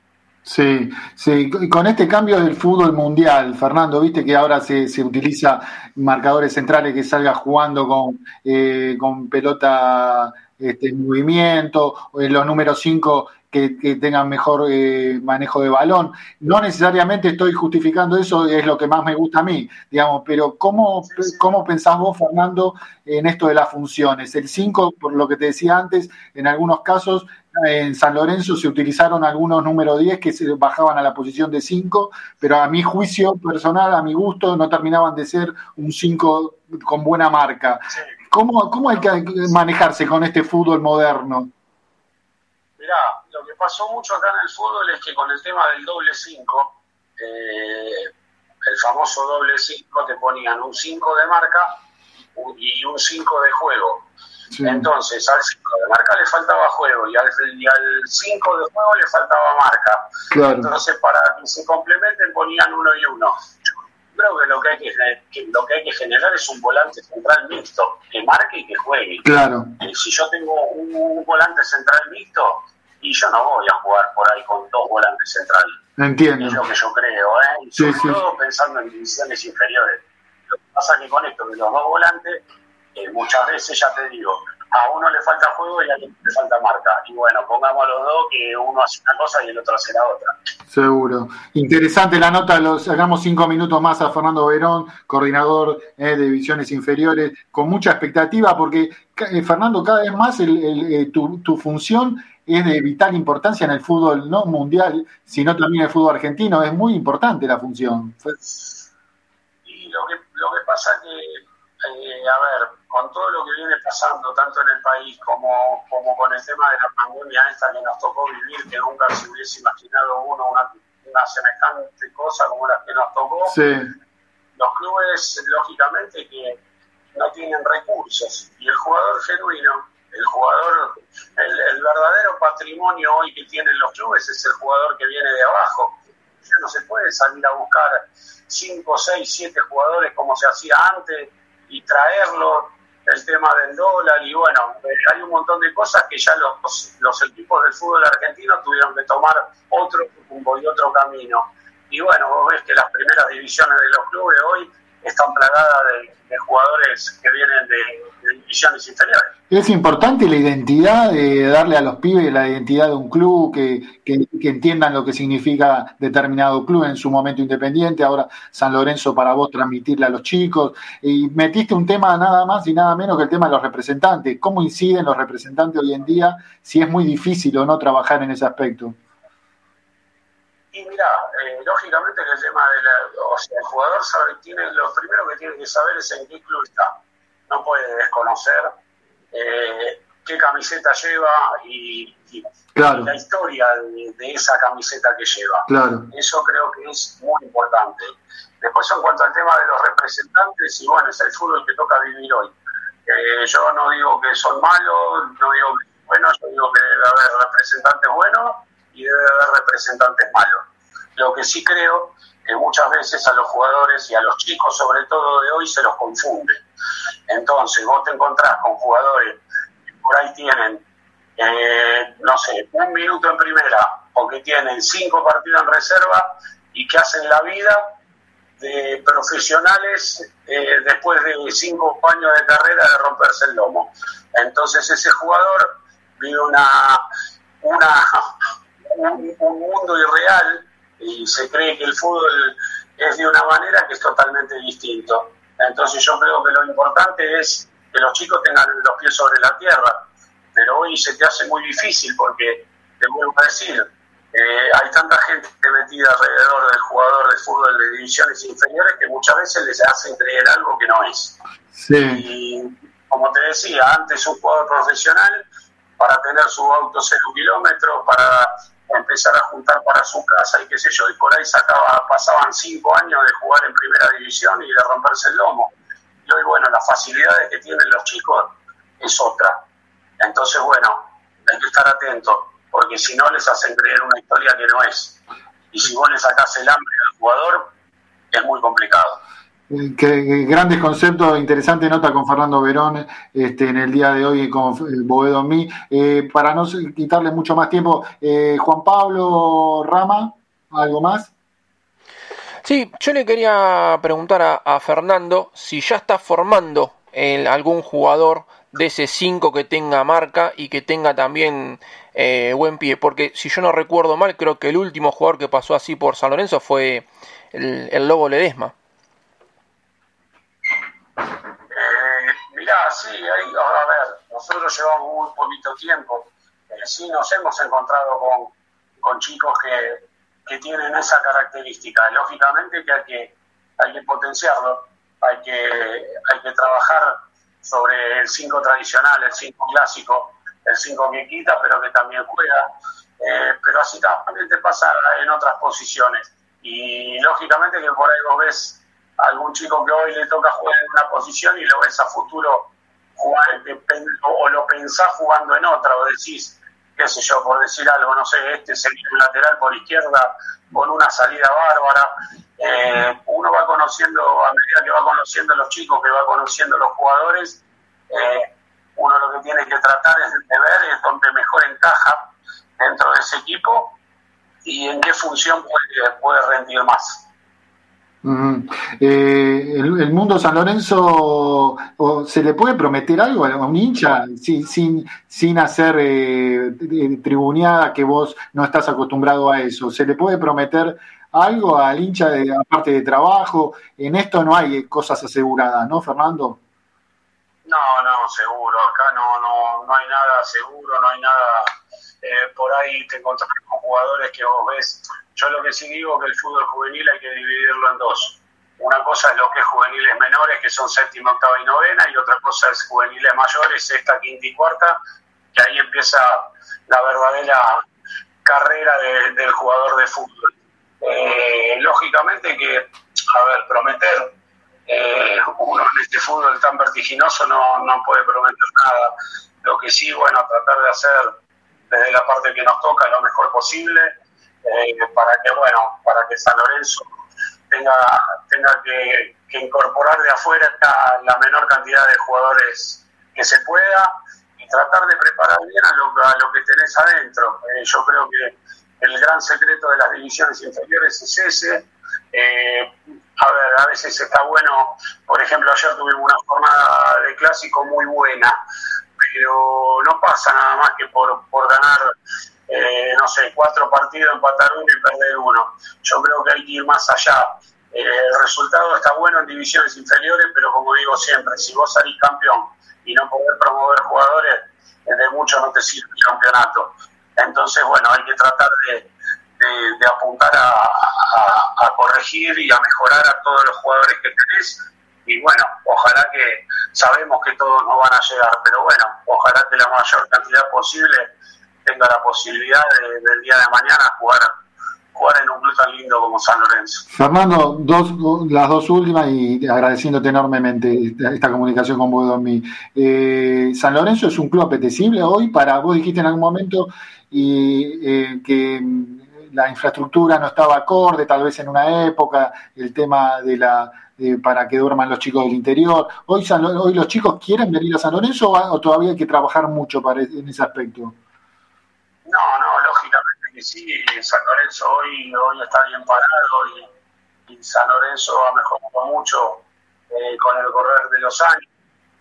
Sí, sí, con este cambio del fútbol mundial, Fernando, viste que ahora se, se utiliza marcadores centrales que salga jugando con, eh, con pelota este, en movimiento, los números 5 que, tengan mejor eh, manejo de balón. No necesariamente estoy justificando eso, es lo que más me gusta a mí, digamos, pero ¿cómo, cómo pensás vos, Fernando, en esto de las funciones? El 5, por lo que te decía antes, en algunos casos en San Lorenzo se utilizaron algunos número 10 que se bajaban a la posición de 5, pero a mi juicio personal, a mi gusto, no terminaban de ser un 5 con buena marca. ¿Cómo, ¿Cómo hay que manejarse con este fútbol moderno? Mirá, que pasó mucho acá en el fútbol es que con el tema del doble 5, eh, el famoso doble 5, te ponían un 5 de marca y un 5 de juego entonces, al 5 de marca le faltaba juego y al 5 de juego le faltaba marca. Entonces, para que se complementen, ponían uno y uno. creo que lo que, hay que, lo que hay que generar es un volante central mixto, que marque y que juegue. Claro. si yo tengo un, volante central mixto, y yo no voy a jugar por ahí con dos volantes centrales. Entiendo. Es lo que yo creo, ¿eh? Sobre sí. todo pensando en divisiones inferiores. Lo que pasa es que con esto de los dos volantes, eh, muchas veces ya te digo, a uno le falta juego y a otro le falta marca. Y bueno, pongamos a los dos que uno hace una cosa y el otro hace la otra. Seguro. Interesante la nota, lo sacamos cinco minutos más a Fernando Verón, coordinador eh, de divisiones inferiores, con mucha expectativa, porque eh, Fernando, cada vez más el- el, tu, tu función es de vital importancia en el fútbol no mundial, sino también en el fútbol argentino. Es muy importante la función. Y lo que, lo que pasa que, eh, a ver, con todo lo que viene pasando, tanto en el país como, como con el tema de la pandemia esta que nos tocó vivir, que nunca se hubiese imaginado uno una, una semejante cosa como la que nos tocó, Sí, los clubes, lógicamente, que no tienen recursos. Y el jugador genuino, el jugador, el, verdadero patrimonio hoy que tienen los clubes es el jugador que viene de abajo. Ya no se puede salir a buscar 5, 6, 7 jugadores como se hacía antes y traerlos, el tema del dólar y bueno, eh, hay un montón de cosas que ya los, equipos del fútbol argentino tuvieron que tomar otro rumbo y otro camino. Y bueno, vos ves que las primeras divisiones de los clubes hoy están plagadas de, jugadores que vienen de divisiones inferiores. Es importante la identidad, de darle a los pibes la identidad de un club, que entiendan lo que significa determinado club en su momento independiente, ahora San Lorenzo para vos transmitirle a los chicos. Y metiste un tema nada más y nada menos que el tema de los representantes. ¿Cómo inciden los representantes hoy en día si es muy difícil o no trabajar en ese aspecto? Y mira, eh, lógicamente que el tema de la, o sea, el jugador sabe, tiene, lo primero que tiene que saber es en qué club está. No puede desconocer eh, qué camiseta lleva y, y Claro. la historia de, de esa camiseta que lleva. Claro. Eso creo que es muy importante. Después, en cuanto al tema de los representantes, y bueno, es el fútbol que toca vivir hoy. Eh, yo no digo que son malos, no digo que son buenos, yo digo que debe haber representantes buenos y debe haber representantes malos. Lo que sí creo que muchas veces a los jugadores y a los chicos, sobre todo de hoy, se los confunde. Entonces, vos te encontrás con jugadores que por ahí tienen, eh, no sé, un minuto en primera o que tienen cinco partidos en reserva y que hacen la vida de profesionales eh, después de cinco años de carrera de romperse el lomo. Entonces ese jugador vive una, una un, un mundo irreal y se cree que el fútbol es de una manera que es totalmente distinto. Entonces yo creo que lo importante es que los chicos tengan los pies sobre la tierra, pero hoy se te hace muy difícil porque, te vuelvo a decir, eh, hay tanta gente metida alrededor del jugador de fútbol de divisiones inferiores que muchas veces les hacen creer algo que no es. Sí. Y como te decía, antes un jugador profesional, para tener su auto cero kilómetros, para empezar a juntar para su casa y qué sé yo, y por ahí sacaba, pasaban cinco años de jugar en primera división y de romperse el lomo. Y hoy, bueno, las facilidades que tienen los chicos es otra. Entonces, bueno, hay que estar atentos, porque si no les hacen creer una historia que no es. Y si vos le sacás el hambre al jugador, es muy complicado. Que- grandes conceptos, interesante nota con Fernando Verón este, en el día de hoy con eh, Boedo mí. Eh, para no quitarle mucho más tiempo, eh, Juan Pablo Rama, ¿algo más? Sí, yo le quería preguntar a, Fernando si ya está formando algún jugador de ese 5 que tenga marca y que tenga también buen pie, porque si yo no recuerdo mal, creo que el último jugador que pasó así por San Lorenzo fue el Lobo Ledesma. Eh, sí, ahí, a ver, nosotros llevamos muy poquito tiempo. Eh, sí nos hemos encontrado con, con chicos que, que tienen esa característica. Lógicamente que hay que, hay que potenciarlo, hay que, hay que trabajar sobre el 5 tradicional, el 5 clásico, el 5 que quita, pero que también juega. Eh, pero así también te pasa en otras posiciones. Y lógicamente que por ahí vos ves algún chico que hoy le toca jugar en una posición y lo ves a futuro jugar, o lo pensás jugando en otra, o decís, qué sé yo, por decir algo, no sé, este sería un lateral por izquierda con una salida bárbara. Eh, uno va conociendo, a medida que va conociendo a los chicos, que va conociendo a los jugadores, eh, uno lo que tiene que tratar es de ver es donde mejor encaja dentro de ese equipo y en qué función puede, puede rendir más. Eh, el, mundo San Lorenzo, ¿se le puede prometer algo a un hincha sin, sin, sin hacer eh, tribuneada que vos no estás acostumbrado a eso? ¿Se le puede prometer algo al hincha de, aparte de trabajo? En esto no hay cosas aseguradas, ¿no, Fernando? No, no, seguro. Acá no, no, no hay nada seguro, no hay nada. Eh, por ahí te encontrás con jugadores que vos ves yo lo que sí digo es que el fútbol juvenil hay que dividirlo en dos. Una cosa es lo que es juveniles menores, que son séptima, octava y novena, y otra cosa es juveniles mayores, sexta, quinta y cuarta, que ahí empieza la verdadera carrera del jugador de fútbol. Eh, lógicamente que, a ver, prometer, eh, uno en este fútbol tan vertiginoso no, no puede prometer nada. Lo que sí, bueno, tratar de hacer desde la parte que nos toca lo mejor posible eh, para que, bueno, para que San Lorenzo tenga, tenga que, incorporar de afuera la menor cantidad de jugadores que se pueda y tratar de preparar bien a lo, a lo que tenés adentro. Eh, yo creo que el gran secreto de las divisiones inferiores es ese. Eh, a ver, a veces está bueno, por ejemplo, ayer tuvimos una jornada de clásico muy buena, pero no pasa nada más que por, por ganar eh, no sé, cuatro partidos, empatar uno y perder uno. Yo creo que hay que ir más allá. Eh, el resultado está bueno en divisiones inferiores, pero como digo siempre, si vos salís campeón y no podés promover jugadores, de mucho no te sirve el campeonato. Entonces, bueno, hay que tratar de, apuntar a, corregir y a mejorar a todos los jugadores que tenés. Y bueno, ojalá que sabemos que todos no van a llegar, pero bueno, ojalá que la mayor cantidad posible tenga la posibilidad del día de mañana jugar jugar en un club tan lindo como San Lorenzo. Fernando, las dos últimas y agradeciéndote enormemente esta, comunicación con vos, eh, ¿San Lorenzo es un club apetecible hoy para, vos dijiste en algún momento y, eh, que la infraestructura no estaba acorde, tal vez en una época, el tema de la para que duerman los chicos del interior. Hoy, hoy los chicos quieren venir a San Lorenzo o, todavía hay que trabajar mucho para, en ese aspecto? No, no, lógicamente que sí. San Lorenzo hoy, hoy está bien parado y, San Lorenzo ha mejorado mucho eh, con el correr de los años.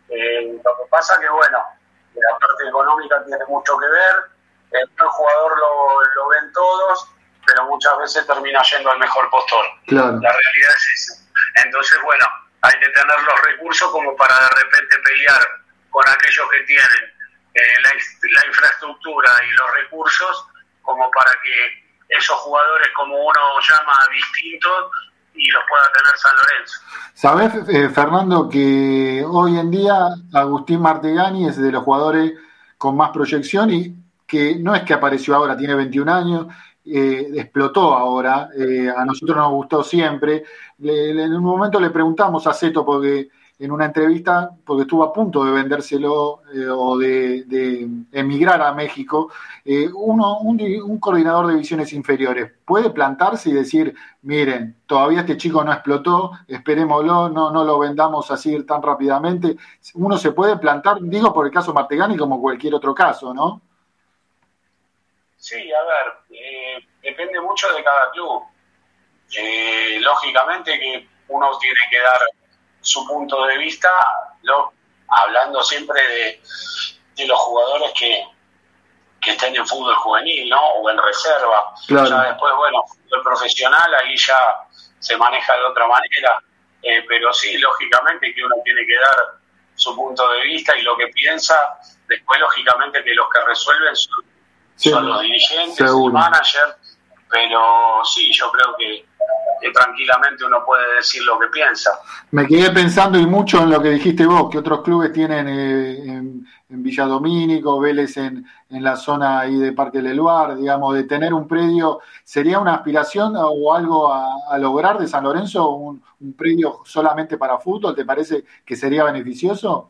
Eh, lo que pasa que, bueno, la parte económica tiene mucho que ver. El jugador lo, lo ven todos, pero muchas veces termina yendo al mejor postor. La realidad es esa. Entonces, bueno, hay que tener los recursos como para de repente pelear con aquellos que tienen eh, la, infraestructura y los recursos como para que esos jugadores, como uno llama, distintos, y los pueda tener San Lorenzo. Sabes, eh, Fernando, que hoy en día Agustín Martegani es de los jugadores con más proyección y que no es que apareció ahora, tiene 21 años, eh, explotó ahora, a nosotros nos gustó siempre. en un momento le preguntamos a Ceto porque en una entrevista, porque estuvo a punto de vendérselo eh, o de, emigrar a México, eh, uno, un, coordinador de divisiones inferiores puede plantarse y decir, miren, todavía este chico no explotó, esperémoslo, no, no lo vendamos así tan rápidamente. Uno se puede plantar, digo por el caso Martegani como cualquier otro caso, ¿no? Sí, a ver, eh, depende mucho de cada club. lógicamente que uno tiene que dar su punto de vista, lo, hablando siempre de, de los jugadores que, que estén en fútbol juvenil, ¿no? O en reserva. Ya después, bueno, fútbol profesional, ahí ya se maneja de otra manera. Eh, pero sí, lógicamente que uno tiene que dar su punto de vista y lo que piensa. Después, lógicamente, que los que resuelven son, los dirigentes, el manager. Pero sí, yo creo que tranquilamente uno puede decir lo que piensa. Me quedé pensando y mucho en lo que dijiste vos, que otros clubes tienen eh, en, en, Villa Domínico, Vélez en, en, la zona ahí de Parque Leluar, digamos, de tener un predio, ¿sería una aspiración o algo a, lograr de San Lorenzo, un, predio solamente para fútbol? ¿Te parece que sería beneficioso?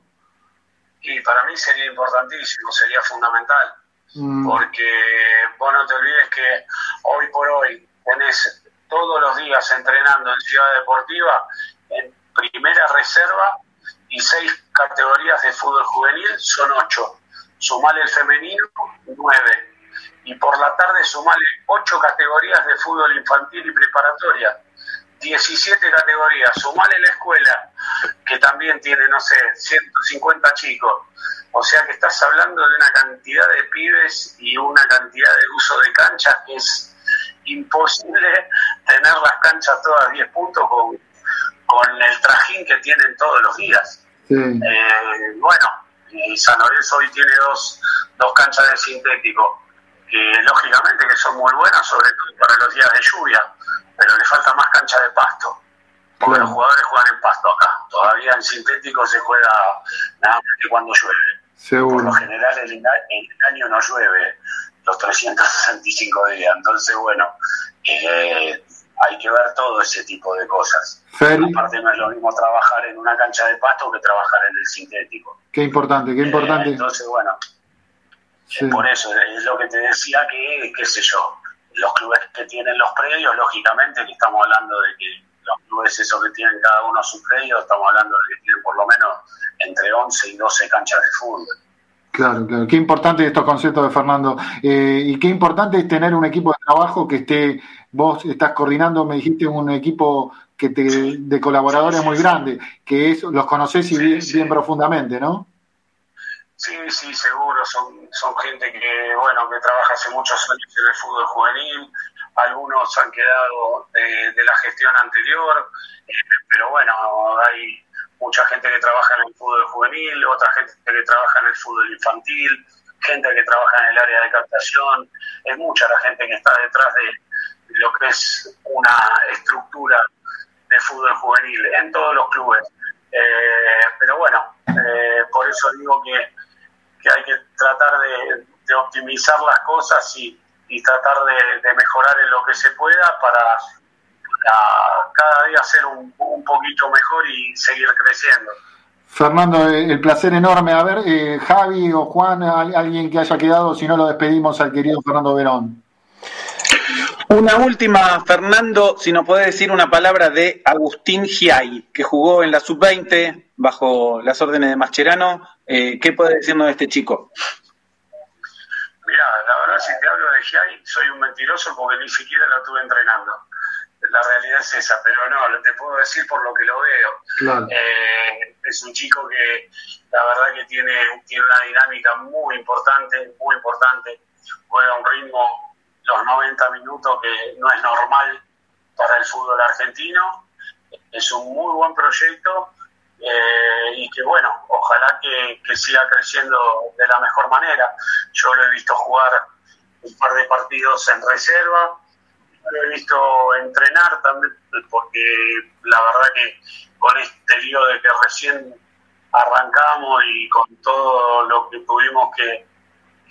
Y para mí sería importantísimo, sería fundamental, mm. porque vos no te olvides que hoy por hoy tenés todos los días entrenando en Ciudad Deportiva en primera reserva y seis categorías de fútbol juvenil, son ocho. Sumar el femenino, nueve. y por la tarde sumale ocho categorías de fútbol infantil y preparatoria. 17 categorías, sumale la escuela, que también tiene, no sé, 150 chicos. O sea que estás hablando de una cantidad de pibes y una cantidad de uso de canchas que es imposible tener las canchas todas 10 puntos con, con el trajín que tienen todos los días. Eh, bueno, y San Lorenzo hoy tiene dos, dos canchas de sintético, que lógicamente que son muy buenas, sobre todo para los días de lluvia, pero le falta más cancha de pasto. Porque los jugadores juegan en pasto acá. Todavía en sintético se juega nada más que cuando llueve. Por lo general el, el año no llueve los 365 días. Entonces, bueno, eh, hay que ver todo ese tipo de cosas. Aparte no es lo mismo trabajar en una cancha de pasto que trabajar en el sintético. Qué importante, qué eh, importante. entonces, bueno, por eso es lo que te decía que, qué sé yo, los clubes que tienen los predios, lógicamente que estamos hablando de que los clubes esos que tienen cada uno su predio, estamos hablando de que tienen 11 y 12 canchas de fútbol. Claro, claro. Qué importante estos conceptos de Fernando. Eh, y qué importante es tener un equipo de trabajo que esté, vos estás coordinando, me dijiste, un equipo que te, de colaboradores muy grande, que es, los conoces y bien, profundamente, ¿no? Sí, sí, seguro. Son, son gente que, bueno, que trabaja hace muchos años en el fútbol juvenil. Algunos han quedado de, la gestión anterior, eh, pero bueno, hay mucha gente que trabaja en el fútbol juvenil, otra gente que trabaja en el fútbol infantil, gente que trabaja en el área de captación, es mucha la gente que está detrás de lo que es una estructura de fútbol juvenil en todos los clubes. Eh, pero bueno, eh, por eso digo que, hay que tratar de, optimizar las cosas y, tratar de mejorar en lo que se pueda para cada día ser un, poquito mejor y seguir creciendo. Fernando, eh, el placer enorme. A ver, eh, Javi o Juan, alguien que haya quedado, si no lo despedimos al querido Fernando Verón. Una última, Fernando, si nos puede decir una palabra de Agustín Giai, que jugó en la sub-20 bajo las órdenes de Mascherano. Eh, ¿Qué puede decirnos de este chico? Mira, la verdad, si te hablo de Giai, soy un mentiroso porque ni siquiera lo estuve entrenando la realidad es esa, pero no, te puedo decir por lo que lo veo. Eh, es un chico que la verdad que tiene, tiene una dinámica muy importante, muy importante, juega un ritmo los 90 minutos que no es normal para el fútbol argentino, es un muy buen proyecto eh, y que bueno, ojalá que, que siga creciendo de la mejor manera. Yo lo he visto jugar un par de partidos en reserva, lo he visto entrenar también, porque la verdad que con este lío de que recién arrancamos y con todo lo que tuvimos que,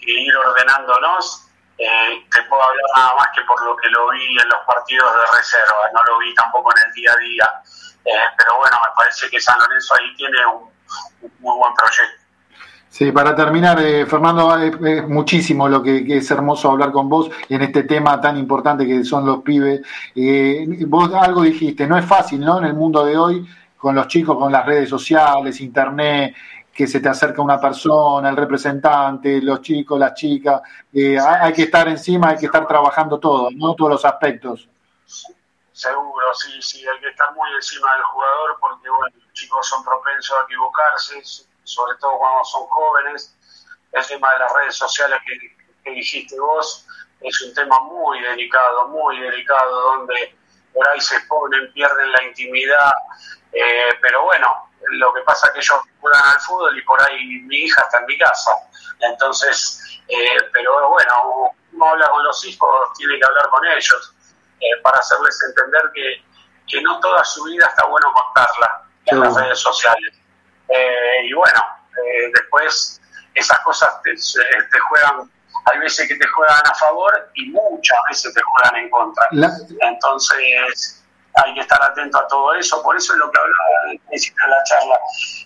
ir ordenándonos, eh, te puedo hablar nada más que por lo que lo vi en los partidos de reserva, no lo vi tampoco en el día a día. Eh, pero bueno, me parece que San Lorenzo ahí tiene un muy buen proyecto. Sí, para terminar, eh, Fernando, es, muchísimo lo que, es hermoso hablar con vos en este tema tan importante que son los pibes. Eh, vos algo dijiste, no es fácil, ¿no? En el mundo de hoy, con los chicos, con las redes sociales, internet, que se te acerca una persona, el representante, los chicos, las chicas, eh, hay que estar encima, hay que estar trabajando todo, ¿no? Todos los aspectos. Seguro, sí, sí, hay que estar muy encima del jugador porque, bueno, los chicos son propensos a equivocarse sobre todo cuando son jóvenes. El tema de las redes sociales que, dijiste vos es un tema muy delicado, muy delicado, donde por ahí se exponen, pierden la intimidad, eh, pero bueno, lo que pasa es que ellos juegan al fútbol y por ahí mi hija está en mi casa, entonces, eh, pero bueno, uno habla con los hijos, tiene que hablar con ellos eh, para hacerles entender que, que no toda su vida está bueno contarla en las redes sociales eh, y bueno, eh, después esas cosas te, juegan, hay veces que te juegan a favor y muchas veces te juegan en contra. Entonces hay que estar atento a todo eso, por eso es lo que hablaba al principio de la charla.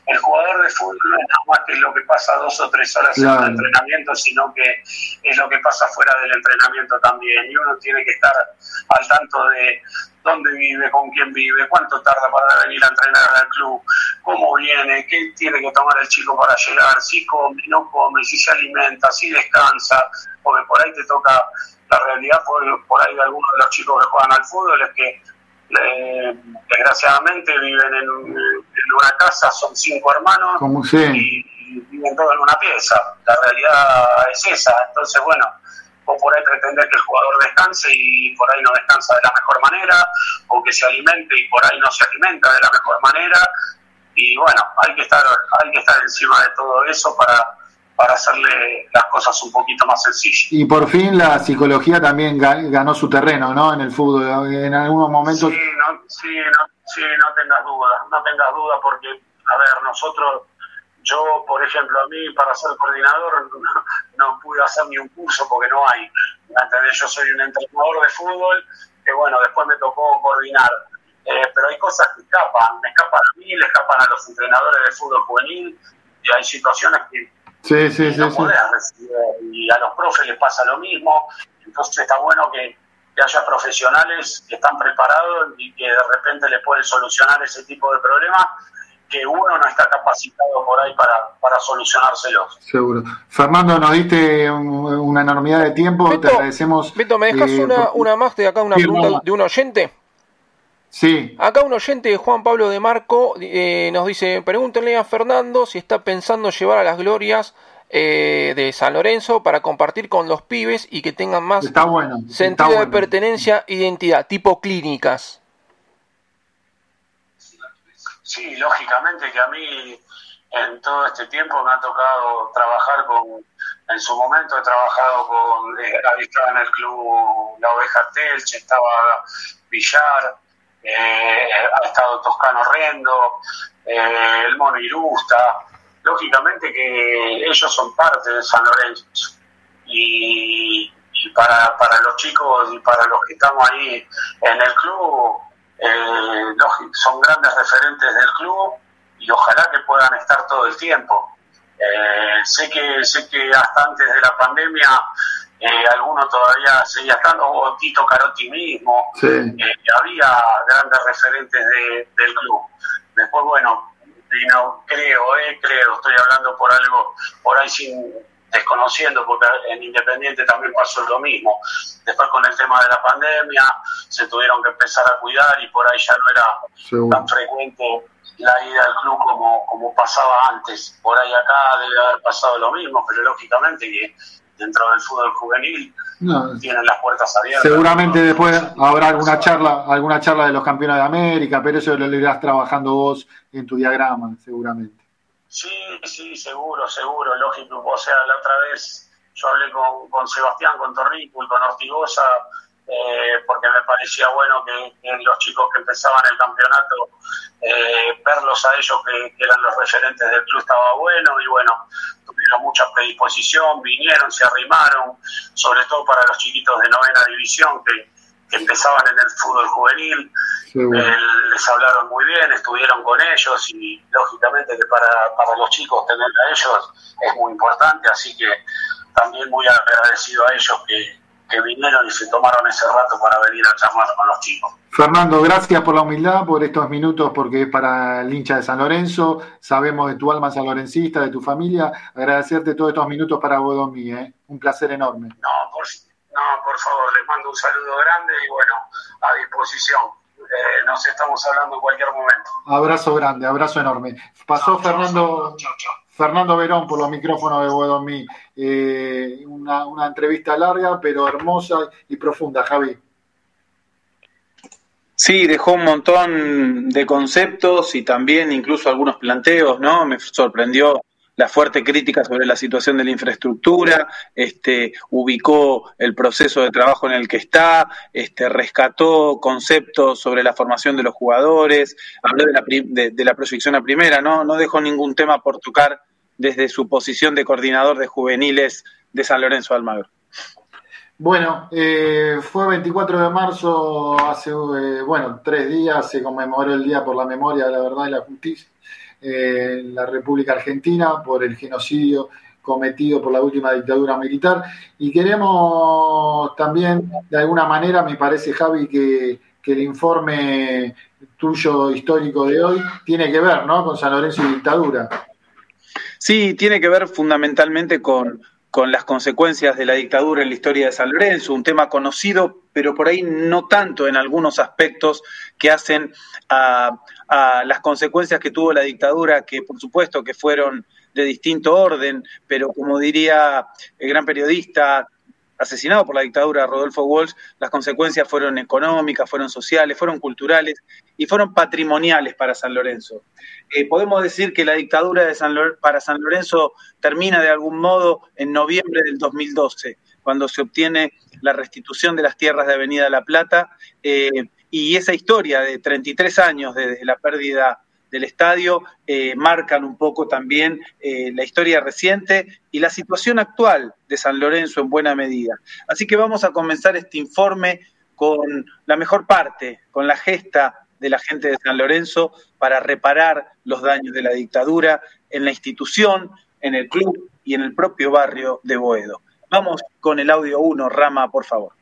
El jugador de fútbol no es nada más que lo que pasa dos o tres horas en el entrenamiento, sino que es lo que pasa fuera del entrenamiento también. Y uno tiene que estar al tanto de dónde vive, con quién vive, cuánto tarda para venir a entrenar al club, cómo viene, qué tiene que tomar el chico para llegar, si come, no come, si se alimenta, si descansa, porque por ahí te toca la realidad por, por ahí de algunos de los chicos que juegan al fútbol es que eh, desgraciadamente viven en, una casa, son cinco hermanos y, viven todos en una pieza. La realidad es esa. Entonces, bueno, o por ahí pretender que el jugador descanse y por ahí no descansa de la mejor manera, o que se alimente y por ahí no se alimenta de la mejor manera. Y bueno, hay que estar, hay que estar encima de todo eso para, para hacerle las cosas un poquito más sencillas. Y por fin la psicología también ganó su terreno, ¿no? En el fútbol, en algunos momentos. Sí, no, sí, no, sí, no tengas dudas, no tengas dudas porque, a ver, nosotros, yo, por ejemplo, a mí para ser coordinador no, pude hacer ni un curso porque no hay. Yo soy un entrenador de fútbol que, bueno, después me tocó coordinar. Eh, pero hay cosas que escapan, me escapan a mí, le escapan a los entrenadores de fútbol juvenil y hay situaciones que Sí, sí, sí, Y a los profes les pasa lo mismo. Entonces está bueno que, haya profesionales que están preparados y que de repente le pueden solucionar ese tipo de problemas que uno no está capacitado por ahí para, para solucionárselos. Seguro. Fernando, nos diste una enormidad de tiempo, te agradecemos. Beto, ¿me dejas eh, una, una más de acá, una pregunta de un oyente? Sí. Acá un oyente, Juan Pablo de Marco, eh, nos dice, pregúntenle a Fernando si está pensando llevar a las glorias eh, de San Lorenzo para compartir con los pibes y que tengan más sentido de pertenencia e identidad, tipo clínicas. Sí, lógicamente que a mí en todo este tiempo me ha tocado trabajar con, en su momento he trabajado con, eh, estaba en el club La Oveja Telche, estaba Villar, eh, ha estado Toscano Rendo, eh, el Mono Irusta. Lógicamente que ellos son parte de San Lorenzo. Y, para, para los chicos y para los que estamos ahí en el club, eh, son grandes referentes del club y ojalá que puedan estar todo el tiempo. sé que sé que hasta antes de la pandemia eh, alguno todavía seguía estando, o Tito Carotti mismo, eh, había grandes referentes del club. Después, bueno, vino, creo, eh, creo, estoy hablando por algo, por ahí sin desconociendo, porque en Independiente también pasó lo mismo. Después con el tema de la pandemia, se tuvieron que empezar a cuidar y por ahí ya no era tan frecuente la ida al club como, como pasaba antes. Por ahí acá debe haber pasado lo mismo, pero lógicamente que dentro del fútbol juvenil tienen las puertas abiertas. Seguramente después habrá alguna charla, alguna charla de los campeones de América, pero eso lo irás trabajando vos en tu diagrama, seguramente. Sí, sí, seguro, seguro, lógico. O sea, la otra vez yo hablé con, con Sebastián, con Torrico y con Ortigosa, eh, porque me parecía bueno que, los chicos que empezaban el campeonato, eh, verlos a ellos que, que, eran los referentes del club estaba bueno y bueno, tuvieron mucha predisposición, vinieron, se arrimaron, sobre todo para los chiquitos de novena división que, empezaban en el fútbol juvenil, eh, les hablaron muy bien, estuvieron con ellos y lógicamente que para, para los chicos tener a ellos es muy importante, así que también muy agradecido a ellos que, que vinieron y se tomaron ese rato para venir a charlar con los chicos. Fernando, gracias por la humildad, por estos minutos, porque es para el hincha de San Lorenzo. Sabemos de tu alma sanlorencista, de tu familia. Agradecerte todos estos minutos para vos, ¿eh? Un placer enorme. No por, no, por favor, les mando un saludo grande y bueno, a disposición. Eh, nos estamos hablando en cualquier momento. Abrazo grande, abrazo enorme. Pasó Fernando. Fernando Verón por los micrófonos de Bodomí. Eh, una, entrevista larga, pero hermosa y profunda, Javi. Sí, dejó un montón de conceptos y también incluso algunos planteos, ¿no? Me sorprendió la fuerte crítica sobre la situación de la infraestructura, este, ubicó el proceso de trabajo en el que está, este, rescató conceptos sobre la formación de los jugadores, habló de la, de, la proyección a primera, ¿no? no dejó ningún tema por tocar desde su posición de coordinador de juveniles de San Lorenzo Almagro. Bueno, eh, fue 24 de marzo, hace, eh, bueno, tres días se conmemoró el Día por la Memoria de la Verdad y la Justicia eh, en la República Argentina por el genocidio cometido por la última dictadura militar. Y queremos también, de alguna manera, me parece, Javi, que, que el informe tuyo histórico de hoy tiene que ver ¿no? con San Lorenzo y dictadura. Sí, tiene que ver fundamentalmente con, con las consecuencias de la dictadura en la historia de San Lorenzo, un tema conocido, pero por ahí no tanto en algunos aspectos que hacen a, a, las consecuencias que tuvo la dictadura, que por supuesto que fueron de distinto orden, pero como diría el gran periodista asesinado por la dictadura Rodolfo Walsh, las consecuencias fueron económicas, fueron sociales, fueron culturales y fueron patrimoniales para San Lorenzo. Eh, podemos decir que la dictadura de San para San Lorenzo termina de algún modo en noviembre del 2012, cuando se obtiene la restitución de las tierras de Avenida La Plata, eh, y esa historia de 33 años desde la pérdida del estadio eh, marcan un poco también eh, la historia reciente y la situación actual de San Lorenzo en buena medida. Así que vamos a comenzar este informe con la mejor parte, con la gesta de la gente de San Lorenzo para reparar los daños de la dictadura en la institución, en el club y en el propio barrio de Boedo. Vamos con el audio 1, Rama, por favor.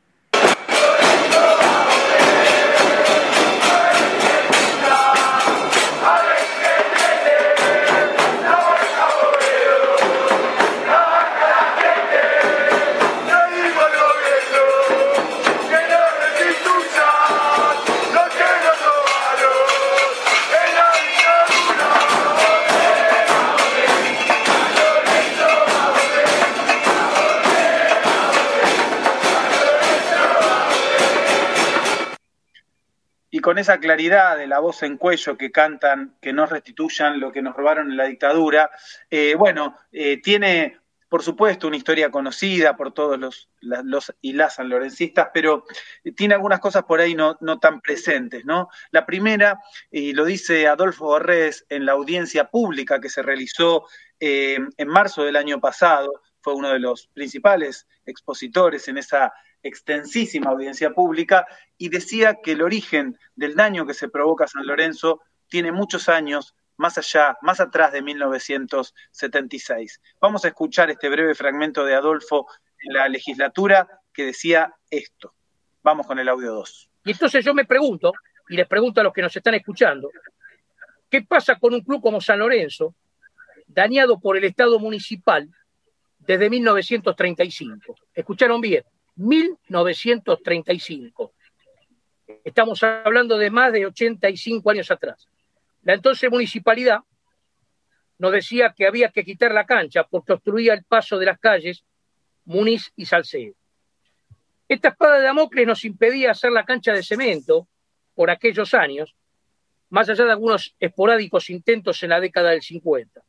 Con esa claridad de la voz en cuello que cantan, que nos restituyan lo que nos robaron en la dictadura, eh, bueno, eh, tiene, por supuesto, una historia conocida por todos los, los y las sanlorencistas, pero tiene algunas cosas por ahí no, no tan presentes, ¿no? La primera, y lo dice Adolfo Borrés en la audiencia pública que se realizó eh, en marzo del año pasado, fue uno de los principales expositores en esa extensísima audiencia pública y decía que el origen del daño que se provoca a San Lorenzo tiene muchos años más allá, más atrás de 1976. Vamos a escuchar este breve fragmento de Adolfo en la legislatura que decía esto. Vamos con el audio 2. Y entonces yo me pregunto, y les pregunto a los que nos están escuchando, ¿qué pasa con un club como San Lorenzo, dañado por el Estado municipal desde 1935? ¿Escucharon bien? 1935. Estamos hablando de más de 85 años atrás. La entonces municipalidad nos decía que había que quitar la cancha porque obstruía el paso de las calles Muniz y Salcedo. Esta espada de Damocles nos impedía hacer la cancha de cemento por aquellos años, más allá de algunos esporádicos intentos en la década del 50.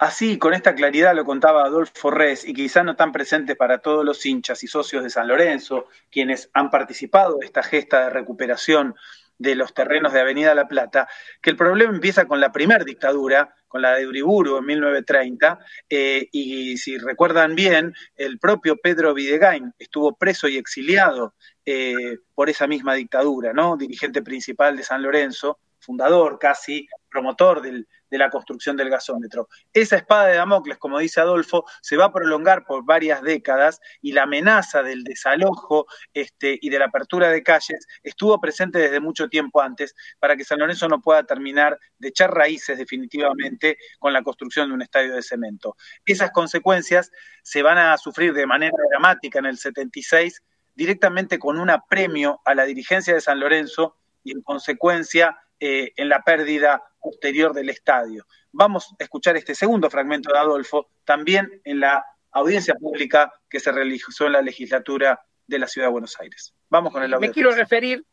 Así, con esta claridad lo contaba Adolfo Res, y quizá no tan presente para todos los hinchas y socios de San Lorenzo, quienes han participado de esta gesta de recuperación de los terrenos de Avenida La Plata, que el problema empieza con la primera dictadura, con la de Uriburu en 1930, eh, y si recuerdan bien, el propio Pedro Videgain estuvo preso y exiliado eh, por esa misma dictadura, ¿no? Dirigente principal de San Lorenzo, fundador casi, promotor del, de la construcción del gasómetro. Esa espada de Damocles, como dice Adolfo, se va a prolongar por varias décadas y la amenaza del desalojo este, y de la apertura de calles estuvo presente desde mucho tiempo antes para que San Lorenzo no pueda terminar de echar raíces definitivamente con la construcción de un estadio de cemento. Esas consecuencias se van a sufrir de manera dramática en el 76 directamente con un apremio a la dirigencia de San Lorenzo y en consecuencia eh, en la pérdida posterior del estadio. Vamos a escuchar este segundo fragmento de Adolfo, también en la audiencia pública que se realizó en la legislatura de la Ciudad de Buenos Aires. Vamos con el audio. Me quiero referir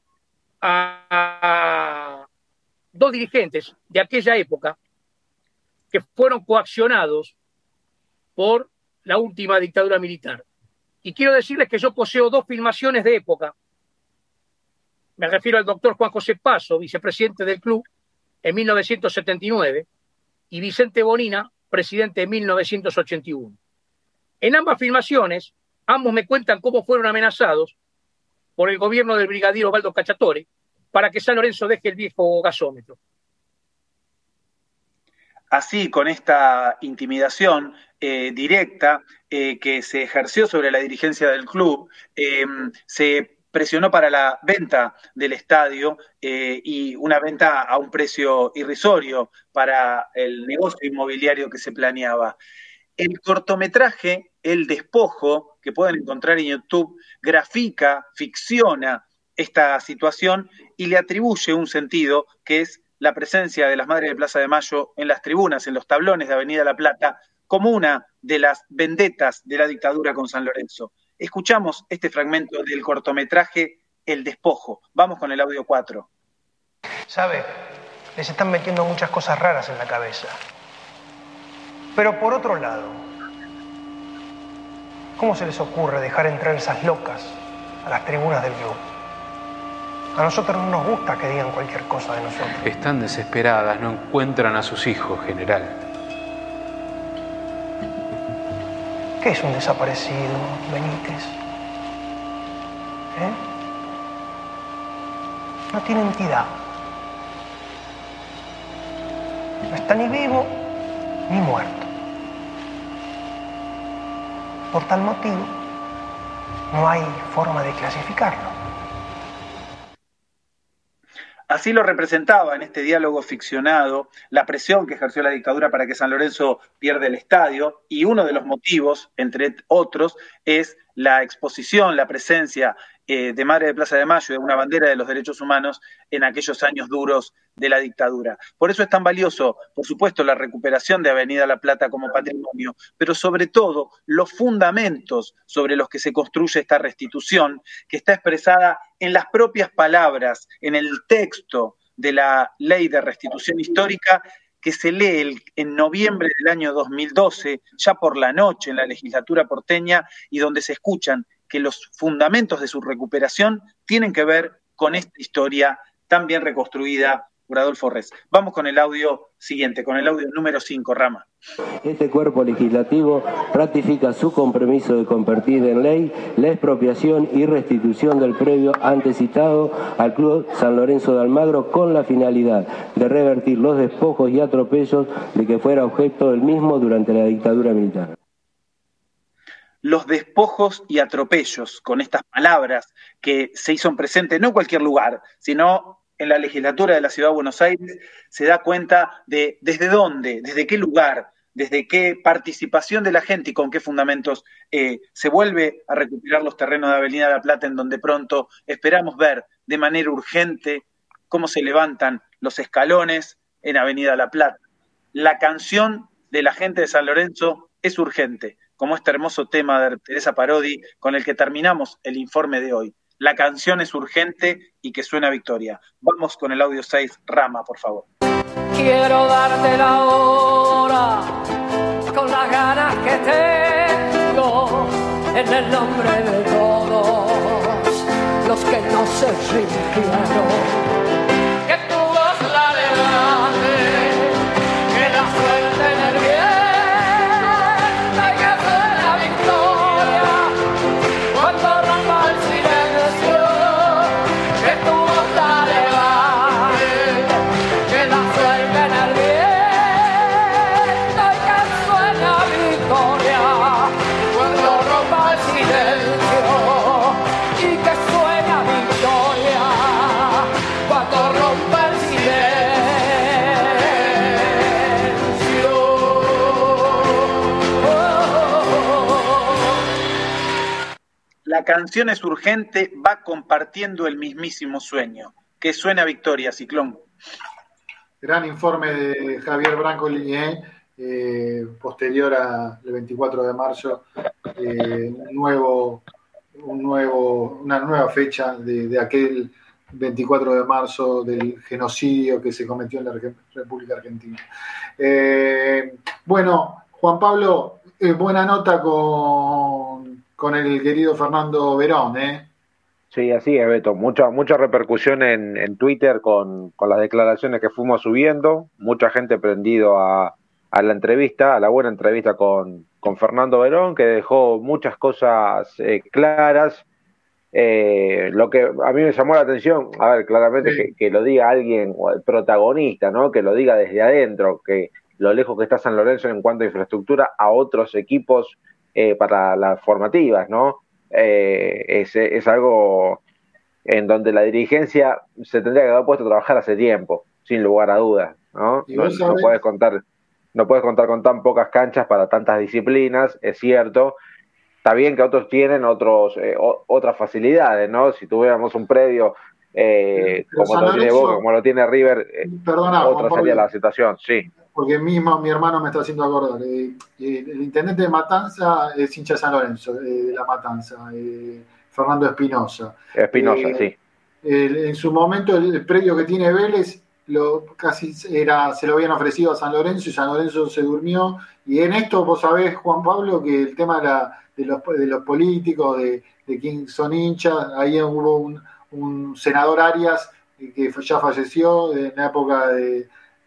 a dos dirigentes de aquella época que fueron coaccionados por la última dictadura militar. Y quiero decirles que yo poseo dos filmaciones de época me refiero al doctor Juan José Paso, vicepresidente del club en 1979, y Vicente Bonina, presidente en 1981. En ambas filmaciones, ambos me cuentan cómo fueron amenazados por el gobierno del brigadier Osvaldo Cachatore para que San Lorenzo deje el viejo gasómetro. Así, con esta intimidación eh, directa eh, que se ejerció sobre la dirigencia del club, eh, se presionó para la venta del estadio y una venta a un precio irrisorio para el negocio inmobiliario que se planeaba. El cortometraje El Despojo, que pueden encontrar en YouTube, grafica, ficciona esta situación y le atribuye un sentido que es la presencia de las Madres de Plaza de Mayo en las tribunas, en los tablones de Avenida La Plata, como una de las vendetas de la dictadura con San Lorenzo. Escuchamos este fragmento del cortometraje El Despojo. Vamos con el audio 4. ¿Sabe? Les están metiendo muchas cosas raras en la cabeza. Pero por otro lado, ¿cómo se les ocurre dejar entrar esas locas a las tribunas del club? A nosotros no nos gusta que digan cualquier cosa de nosotros. Están desesperadas, no encuentran a sus hijos, general. ¿Qué es un desaparecido, Benítez? ¿Eh? No tiene entidad. No está ni vivo ni muerto. Por tal motivo, no hay forma de clasificarlo. Así lo representaba en este diálogo ficcionado la presión que ejerció la dictadura para que San Lorenzo pierda el estadio y uno de los motivos, entre otros, es la exposición, la presencia eh, de Madre de Plaza de Mayo, de una bandera de los derechos humanos en aquellos años duros de la dictadura. Por eso es tan valioso, por supuesto, la recuperación de Avenida La Plata como patrimonio, pero sobre todo los fundamentos sobre los que se construye esta restitución, que está expresada en las propias palabras, en el texto de la ley de restitución histórica que se lee en noviembre del año 2012, ya por la noche en la legislatura porteña, y donde se escuchan que los fundamentos de su recuperación tienen que ver con esta historia tan bien reconstruida por Adolfo Res. Vamos con el audio siguiente, con el audio número 5, Rama. Este cuerpo legislativo ratifica su compromiso de convertir en ley la expropiación y restitución del previo antecitado al Club San Lorenzo de Almagro con la finalidad de revertir los despojos y atropellos de que fuera objeto del mismo durante la dictadura militar los despojos y atropellos con estas palabras que se hizo presente no en cualquier lugar, sino en la legislatura de la Ciudad de Buenos Aires, se da cuenta de desde dónde, desde qué lugar, desde qué participación de la gente y con qué fundamentos eh, se vuelve a recuperar los terrenos de Avenida La Plata, en donde pronto esperamos ver de manera urgente cómo se levantan los escalones en Avenida La Plata. La canción de la gente de San Lorenzo es urgente como este hermoso tema de Teresa Parodi con el que terminamos el informe de hoy. La canción es urgente y que suena victoria. Vamos con el audio 6, Rama, por favor. Quiero darte la hora con las ganas que tengo en el nombre de todos los que no se rindieron canción es urgente, va compartiendo el mismísimo sueño. Que suena victoria, Ciclón. Gran informe de Javier Branco eh, posterior al 24 de marzo, eh, nuevo, un nuevo, una nueva fecha de, aquel 24 de marzo del genocidio que se cometió en la República Argentina. Eh, bueno, Juan Pablo, buena nota con con el querido Fernando Verón, ¿eh? Sí, así es, Beto. Mucha, mucha repercusión en, Twitter con, las declaraciones que fuimos subiendo. Mucha gente prendido a, la entrevista, a la buena entrevista con, con Fernando Verón, que dejó muchas cosas eh, claras. Eh, lo que a mí me llamó la atención, a ver, claramente que, lo diga alguien, el protagonista, ¿no? Que lo diga desde adentro, que lo lejos que está San Lorenzo en cuanto a infraestructura a otros equipos eh, para las formativas, ¿no? Es, es, algo en donde la dirigencia se tendría que haber puesto a trabajar hace tiempo, sin lugar a dudas, ¿no? no puedes contar no puedes contar con tan pocas canchas para tantas disciplinas, es cierto. Está bien que otros tienen otros, eh, otras facilidades, ¿no? Si tuviéramos un predio eh, como, lo tiene Boca, como lo tiene River, eh, otra sería la situación, sí. Porque mismo mi hermano me está haciendo acordar. el intendente de Matanza es hincha de San Lorenzo, de la Matanza, Fernando Espinosa. Espinosa, sí. en su momento, el predio que tiene Vélez lo, casi era, se lo habían ofrecido a San Lorenzo y San Lorenzo se durmió. Y en esto vos sabés, Juan Pablo, que el tema de, los, de los políticos, de, de quién son hinchas, ahí hubo un, senador Arias que ya falleció en la época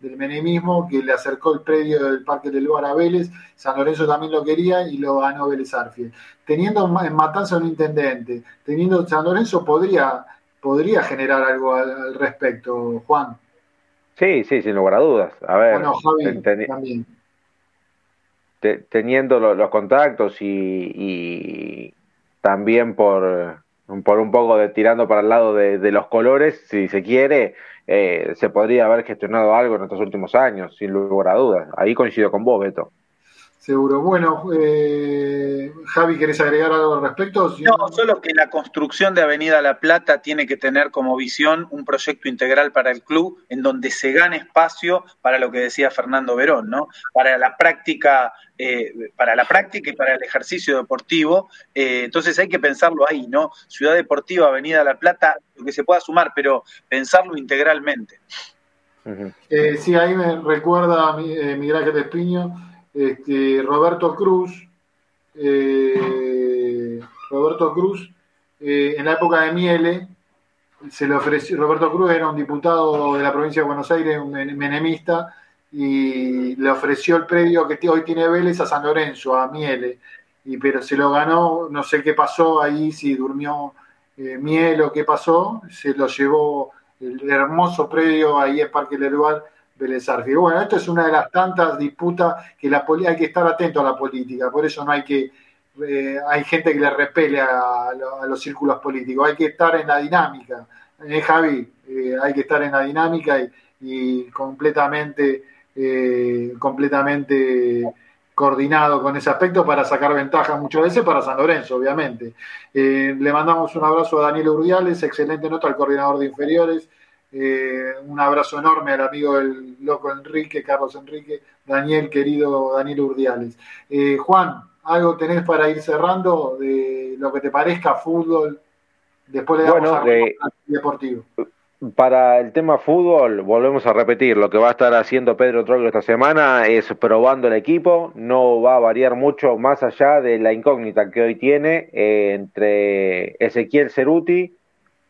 del menemismo, que le acercó el predio del Parque del Lugar a Vélez, San Lorenzo también lo quería y lo ganó Vélez Arfiel. Teniendo en Matanza un intendente, teniendo San Lorenzo podría, podría generar algo al respecto, Juan. Sí, sí, sin lugar a dudas. A ver, teniendo los contactos y, también por, por un poco de tirando para el lado de, los colores, si se quiere, eh, se podría haber gestionado algo en estos últimos años, sin lugar a dudas. Ahí coincido con vos, Beto. Seguro. Bueno, eh, Javi, ¿querés agregar algo al respecto? no, solo que la construcción de Avenida La Plata tiene que tener como visión un proyecto integral para el club en donde se gane espacio para lo que decía Fernando Verón, ¿no? Para la práctica, eh, para la práctica y para el ejercicio deportivo. Eh, entonces hay que pensarlo ahí, ¿no? Ciudad Deportiva, Avenida La Plata, lo que se pueda sumar, pero pensarlo integralmente. sí, ahí me recuerda a Miguel Ángel Espiño este, Roberto Cruz, eh, Roberto Cruz, eh, en la época de Miele, se le ofreció, Roberto Cruz era un diputado de la provincia de Buenos Aires, un menemista, y le ofreció el predio que hoy tiene Vélez a San Lorenzo, a Miele, y, pero se lo ganó, no sé qué pasó ahí, si durmió eh, Miele o qué pasó, se lo llevó el hermoso predio ahí en Parque Lerual Vélez Bueno, esto es una de las tantas disputas que la hay que estar atento a la política, por eso no hay que eh, hay gente que le repele a, los círculos políticos, hay que estar en la dinámica, ¿eh, Javi? Eh, hay que estar en la dinámica y, completamente, eh, completamente coordinado con ese aspecto para sacar ventaja muchas veces para San Lorenzo, obviamente. le mandamos un abrazo a Daniel Urdiales, excelente nota al coordinador de inferiores, eh, un abrazo enorme al amigo del loco Enrique, Carlos Enrique, Daniel, querido Daniel Urdiales. Eh, Juan, ¿algo tenés para ir cerrando de lo que te parezca fútbol? Después le damos bueno, eh, deportivo. Para el tema fútbol, volvemos a repetir, lo que va a estar haciendo Pedro Troglio esta semana es probando el equipo, no va a variar mucho más allá de la incógnita que hoy tiene entre Ezequiel Ceruti,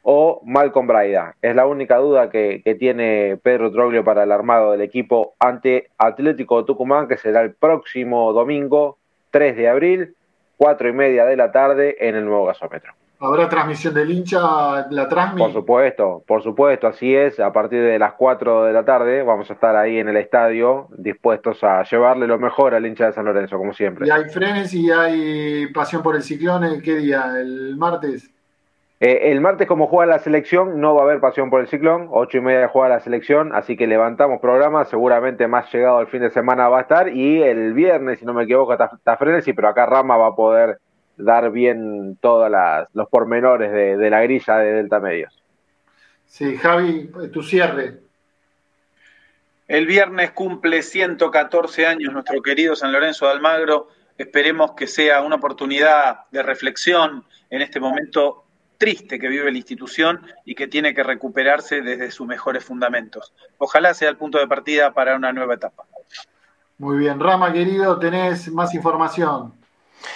o Malcolm Braida. Es la única duda que, tiene Pedro Troglio para el armado del equipo ante Atlético Tucumán, que será el próximo domingo 3 de abril, 4 y media de la tarde en el nuevo gasómetro. ¿Habrá transmisión del hincha, la transmisión? Por supuesto, por supuesto, así es. A partir de las 4 de la tarde vamos a estar ahí en el estadio dispuestos a llevarle lo mejor al hincha de San Lorenzo, como siempre. ¿Y hay frenes y hay pasión por el ciclón? ¿Qué día? ¿El martes? Eh, el martes, como juega la selección, no va a haber pasión por el ciclón. Ocho y media juega la selección, así que levantamos programa. Seguramente más llegado al fin de semana va a estar. Y el viernes, si no me equivoco, está, está Frenesi, pero acá Rama va a poder dar bien todos los pormenores de, la grilla de Delta Medios. Sí, Javi, tu cierre. El viernes cumple 114 años nuestro querido San Lorenzo de Almagro. Esperemos que sea una oportunidad de reflexión en este momento triste que vive la institución y que tiene que recuperarse desde sus mejores fundamentos. Ojalá sea el punto de partida para una nueva etapa. Muy bien, Rama querido, tenés más información.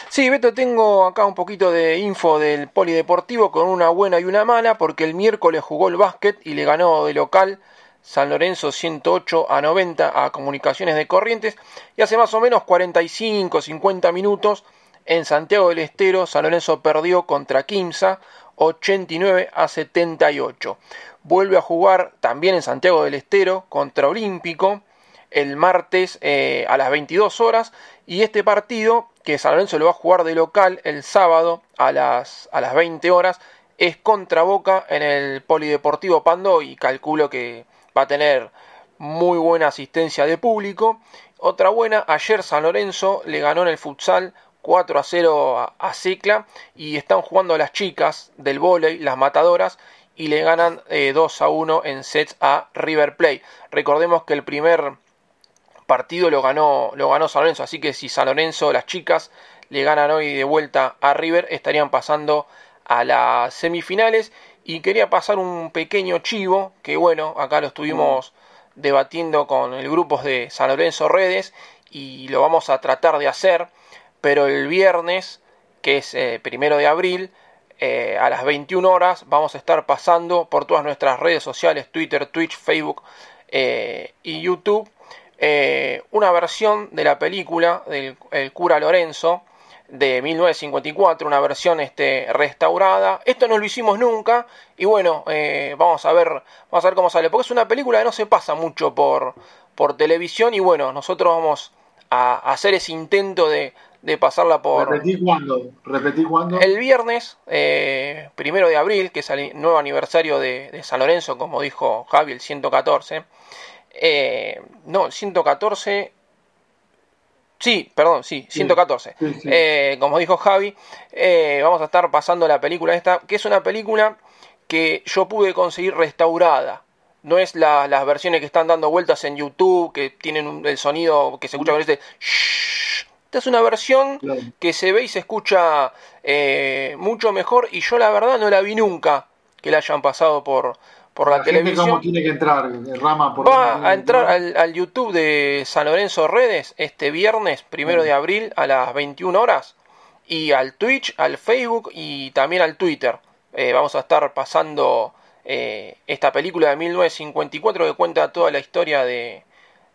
Sí, Beto, tengo acá un poquito de info del polideportivo con una buena y una mala, porque el miércoles jugó el básquet y le ganó de local San Lorenzo 108 a 90 a Comunicaciones de Corrientes y hace más o menos 45 50 minutos en Santiago del Estero San Lorenzo perdió contra Quimsa 89 a 78. Vuelve a jugar también en Santiago del Estero contra Olímpico el martes eh, a las 22 horas y este partido que San Lorenzo lo va a jugar de local el sábado a las, a las 20 horas es contra Boca en el Polideportivo Pando y calculo que va a tener muy buena asistencia de público. Otra buena, ayer San Lorenzo le ganó en el futsal 4 a 0 a, Cicla y están jugando las chicas del vóley, las matadoras, y le ganan 2 eh, a 1 en sets a River Plate. Recordemos que el primer partido lo ganó, lo ganó San Lorenzo, así que si San Lorenzo, las chicas, le ganan hoy de vuelta a River, estarían pasando a las semifinales. Y quería pasar un pequeño chivo, que bueno, acá lo estuvimos debatiendo con el grupo de San Lorenzo Redes y lo vamos a tratar de hacer, pero el viernes, que es eh, primero de abril, eh, a las 21 horas vamos a estar pasando por todas nuestras redes sociales, Twitter, Twitch, Facebook eh, y YouTube, una versión de la película del el cura Lorenzo, de 1954, una versión este, restaurada. Esto no lo hicimos nunca y bueno, eh, vamos a ver, vamos a ver cómo sale, porque es una película que no se pasa mucho por, por televisión y bueno, nosotros vamos a hacer ese intento de, de pasarla por... ¿Repetí cuándo? ¿Repetí cuándo? El viernes, eh, primero de abril, que es el nuevo aniversario de, San Lorenzo, como dijo Javi, el 114. Eh, no, el 114 Sí, perdón, sí, 114. Eh, como dijo Javi, eh, vamos a estar pasando la película esta, que es una película que yo pude conseguir restaurada. No es las versiones que están dando vueltas en YouTube, que tienen el sonido que se escucha con este... Esta es una versión que se ve y se escucha eh, mucho mejor y yo la verdad no la vi nunca que la hayan pasado por, por la, televisión. ¿Cómo tiene que entrar, Rama? Va a entrar al, YouTube de San Lorenzo Redes este viernes, primero de abril, a las 21 horas. Y al Twitch, al Facebook y también al Twitter. Eh, vamos a estar pasando eh, esta película de 1954 que cuenta toda la historia de,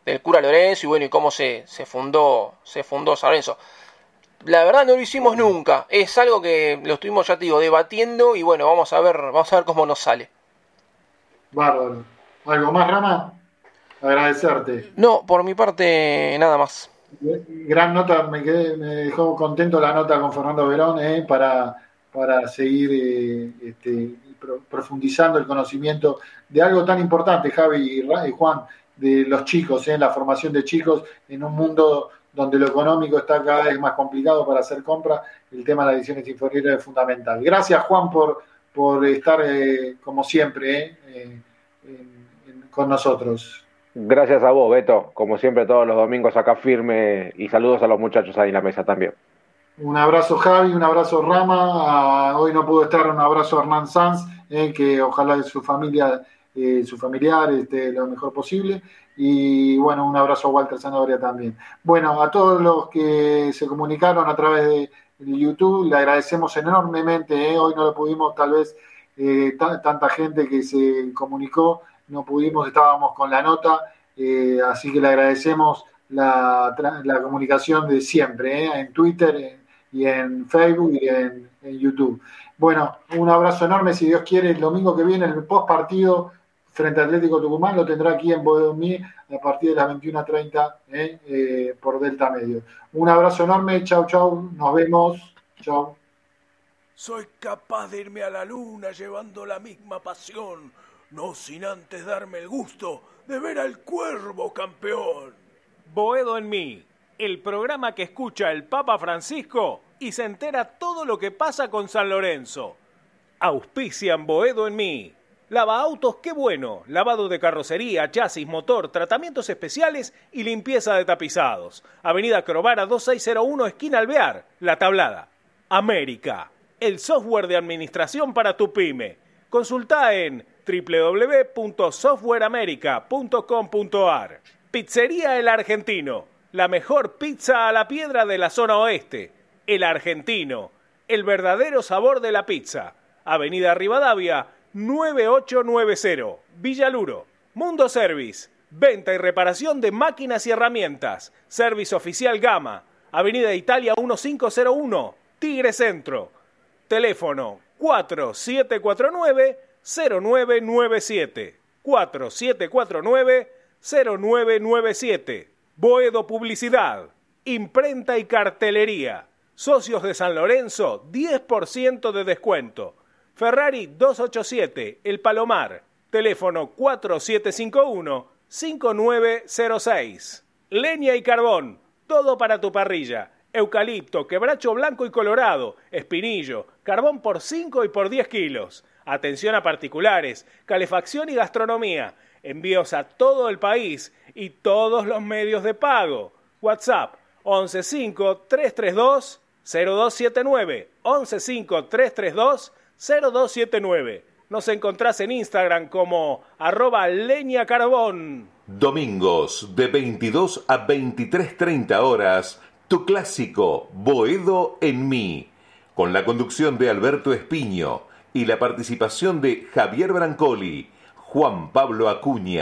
del cura Lorenzo y bueno, y cómo se, se, fundó, se fundó San Lorenzo. La verdad no lo hicimos nunca. Es algo que lo estuvimos, ya te digo, debatiendo y bueno, vamos a ver, vamos a ver cómo nos sale. Bárbaro. ¿Algo más, Rama? Agradecerte. No, por mi parte, nada más. Gran nota, me, quedé, me dejó contento la nota con Fernando Verón eh, para, para seguir eh, este, profundizando el conocimiento de algo tan importante, Javi y Juan, de los chicos, eh, la formación de chicos en un mundo donde lo económico está cada vez más complicado para hacer compras, el tema de las ediciones inferiores es fundamental. Gracias, Juan, por, por estar, eh, como siempre, eh, con nosotros. Gracias a vos, Beto. Como siempre, todos los domingos acá firme y saludos a los muchachos ahí en la mesa también. Un abrazo, Javi, un abrazo, Rama. Ah, hoy no pudo estar, un abrazo a Hernán Sanz, eh, que ojalá su familia, su familiar esté lo mejor posible. Y bueno, un abrazo a Walter Zanahoria también. Bueno, a todos los que se comunicaron a través de YouTube. Le agradecemos enormemente. ¿eh? Hoy no lo pudimos, tal vez, eh, tanta gente que se comunicó, no pudimos, estábamos con la nota. Eh, así que le agradecemos la, comunicación de siempre, en Twitter y en Facebook y en, YouTube. Bueno, un abrazo enorme. Si Dios quiere, el domingo que viene, el post partido frente a Atlético Tucumán, lo tendrá aquí en Bodomí a partir de las 21.30 ¿eh? eh, por Delta Medio. Un abrazo enorme, chau, chau, nos vemos, chau. Soy capaz de irme a la luna llevando la misma pasión, no sin antes darme el gusto de ver al cuervo campeón. Boedo en mí, el programa que escucha el Papa Francisco y se entera todo lo que pasa con San Lorenzo. Auspician Boedo en mí. Lava autos, qué bueno. Lavado de carrocería, chasis, motor, tratamientos especiales y limpieza de tapizados. Avenida Crovara 2601, esquina Alvear, La Tablada. América, el software de administración para tu pyme. Consulta en www.softwareamerica.com.ar. Pizzería El Argentino, la mejor pizza a la piedra de la zona oeste. El Argentino, el verdadero sabor de la pizza. Avenida Rivadavia, 9890, Villaluro. Mundo Service, venta y reparación de máquinas y herramientas. Service Oficial Gama, Avenida Italia 1501, Tigre Centro. Teléfono 4749-0997. 4749-0997. Boedo Publicidad, Imprenta y Cartelería. Socios de San Lorenzo, 10% de descuento. Ferrari 287, El Palomar. Teléfono 4751-5906. Leña y carbón, todo para tu parrilla. Eucalipto, quebracho blanco y colorado, espinillo, carbón por 5 y por 10 kilos. Atención a particulares, calefacción y gastronomía. Envíos a todo el país y todos los medios de pago. WhatsApp 115-332-0279. 115-332-0279. Nos encontrás en Instagram como arroba leña carbón. Domingos de 22 a 23.30 horas, tu clásico Boedo en mí, con la conducción de Alberto Espiño y la participación de Javier Brancoli, Juan Pablo Acuña,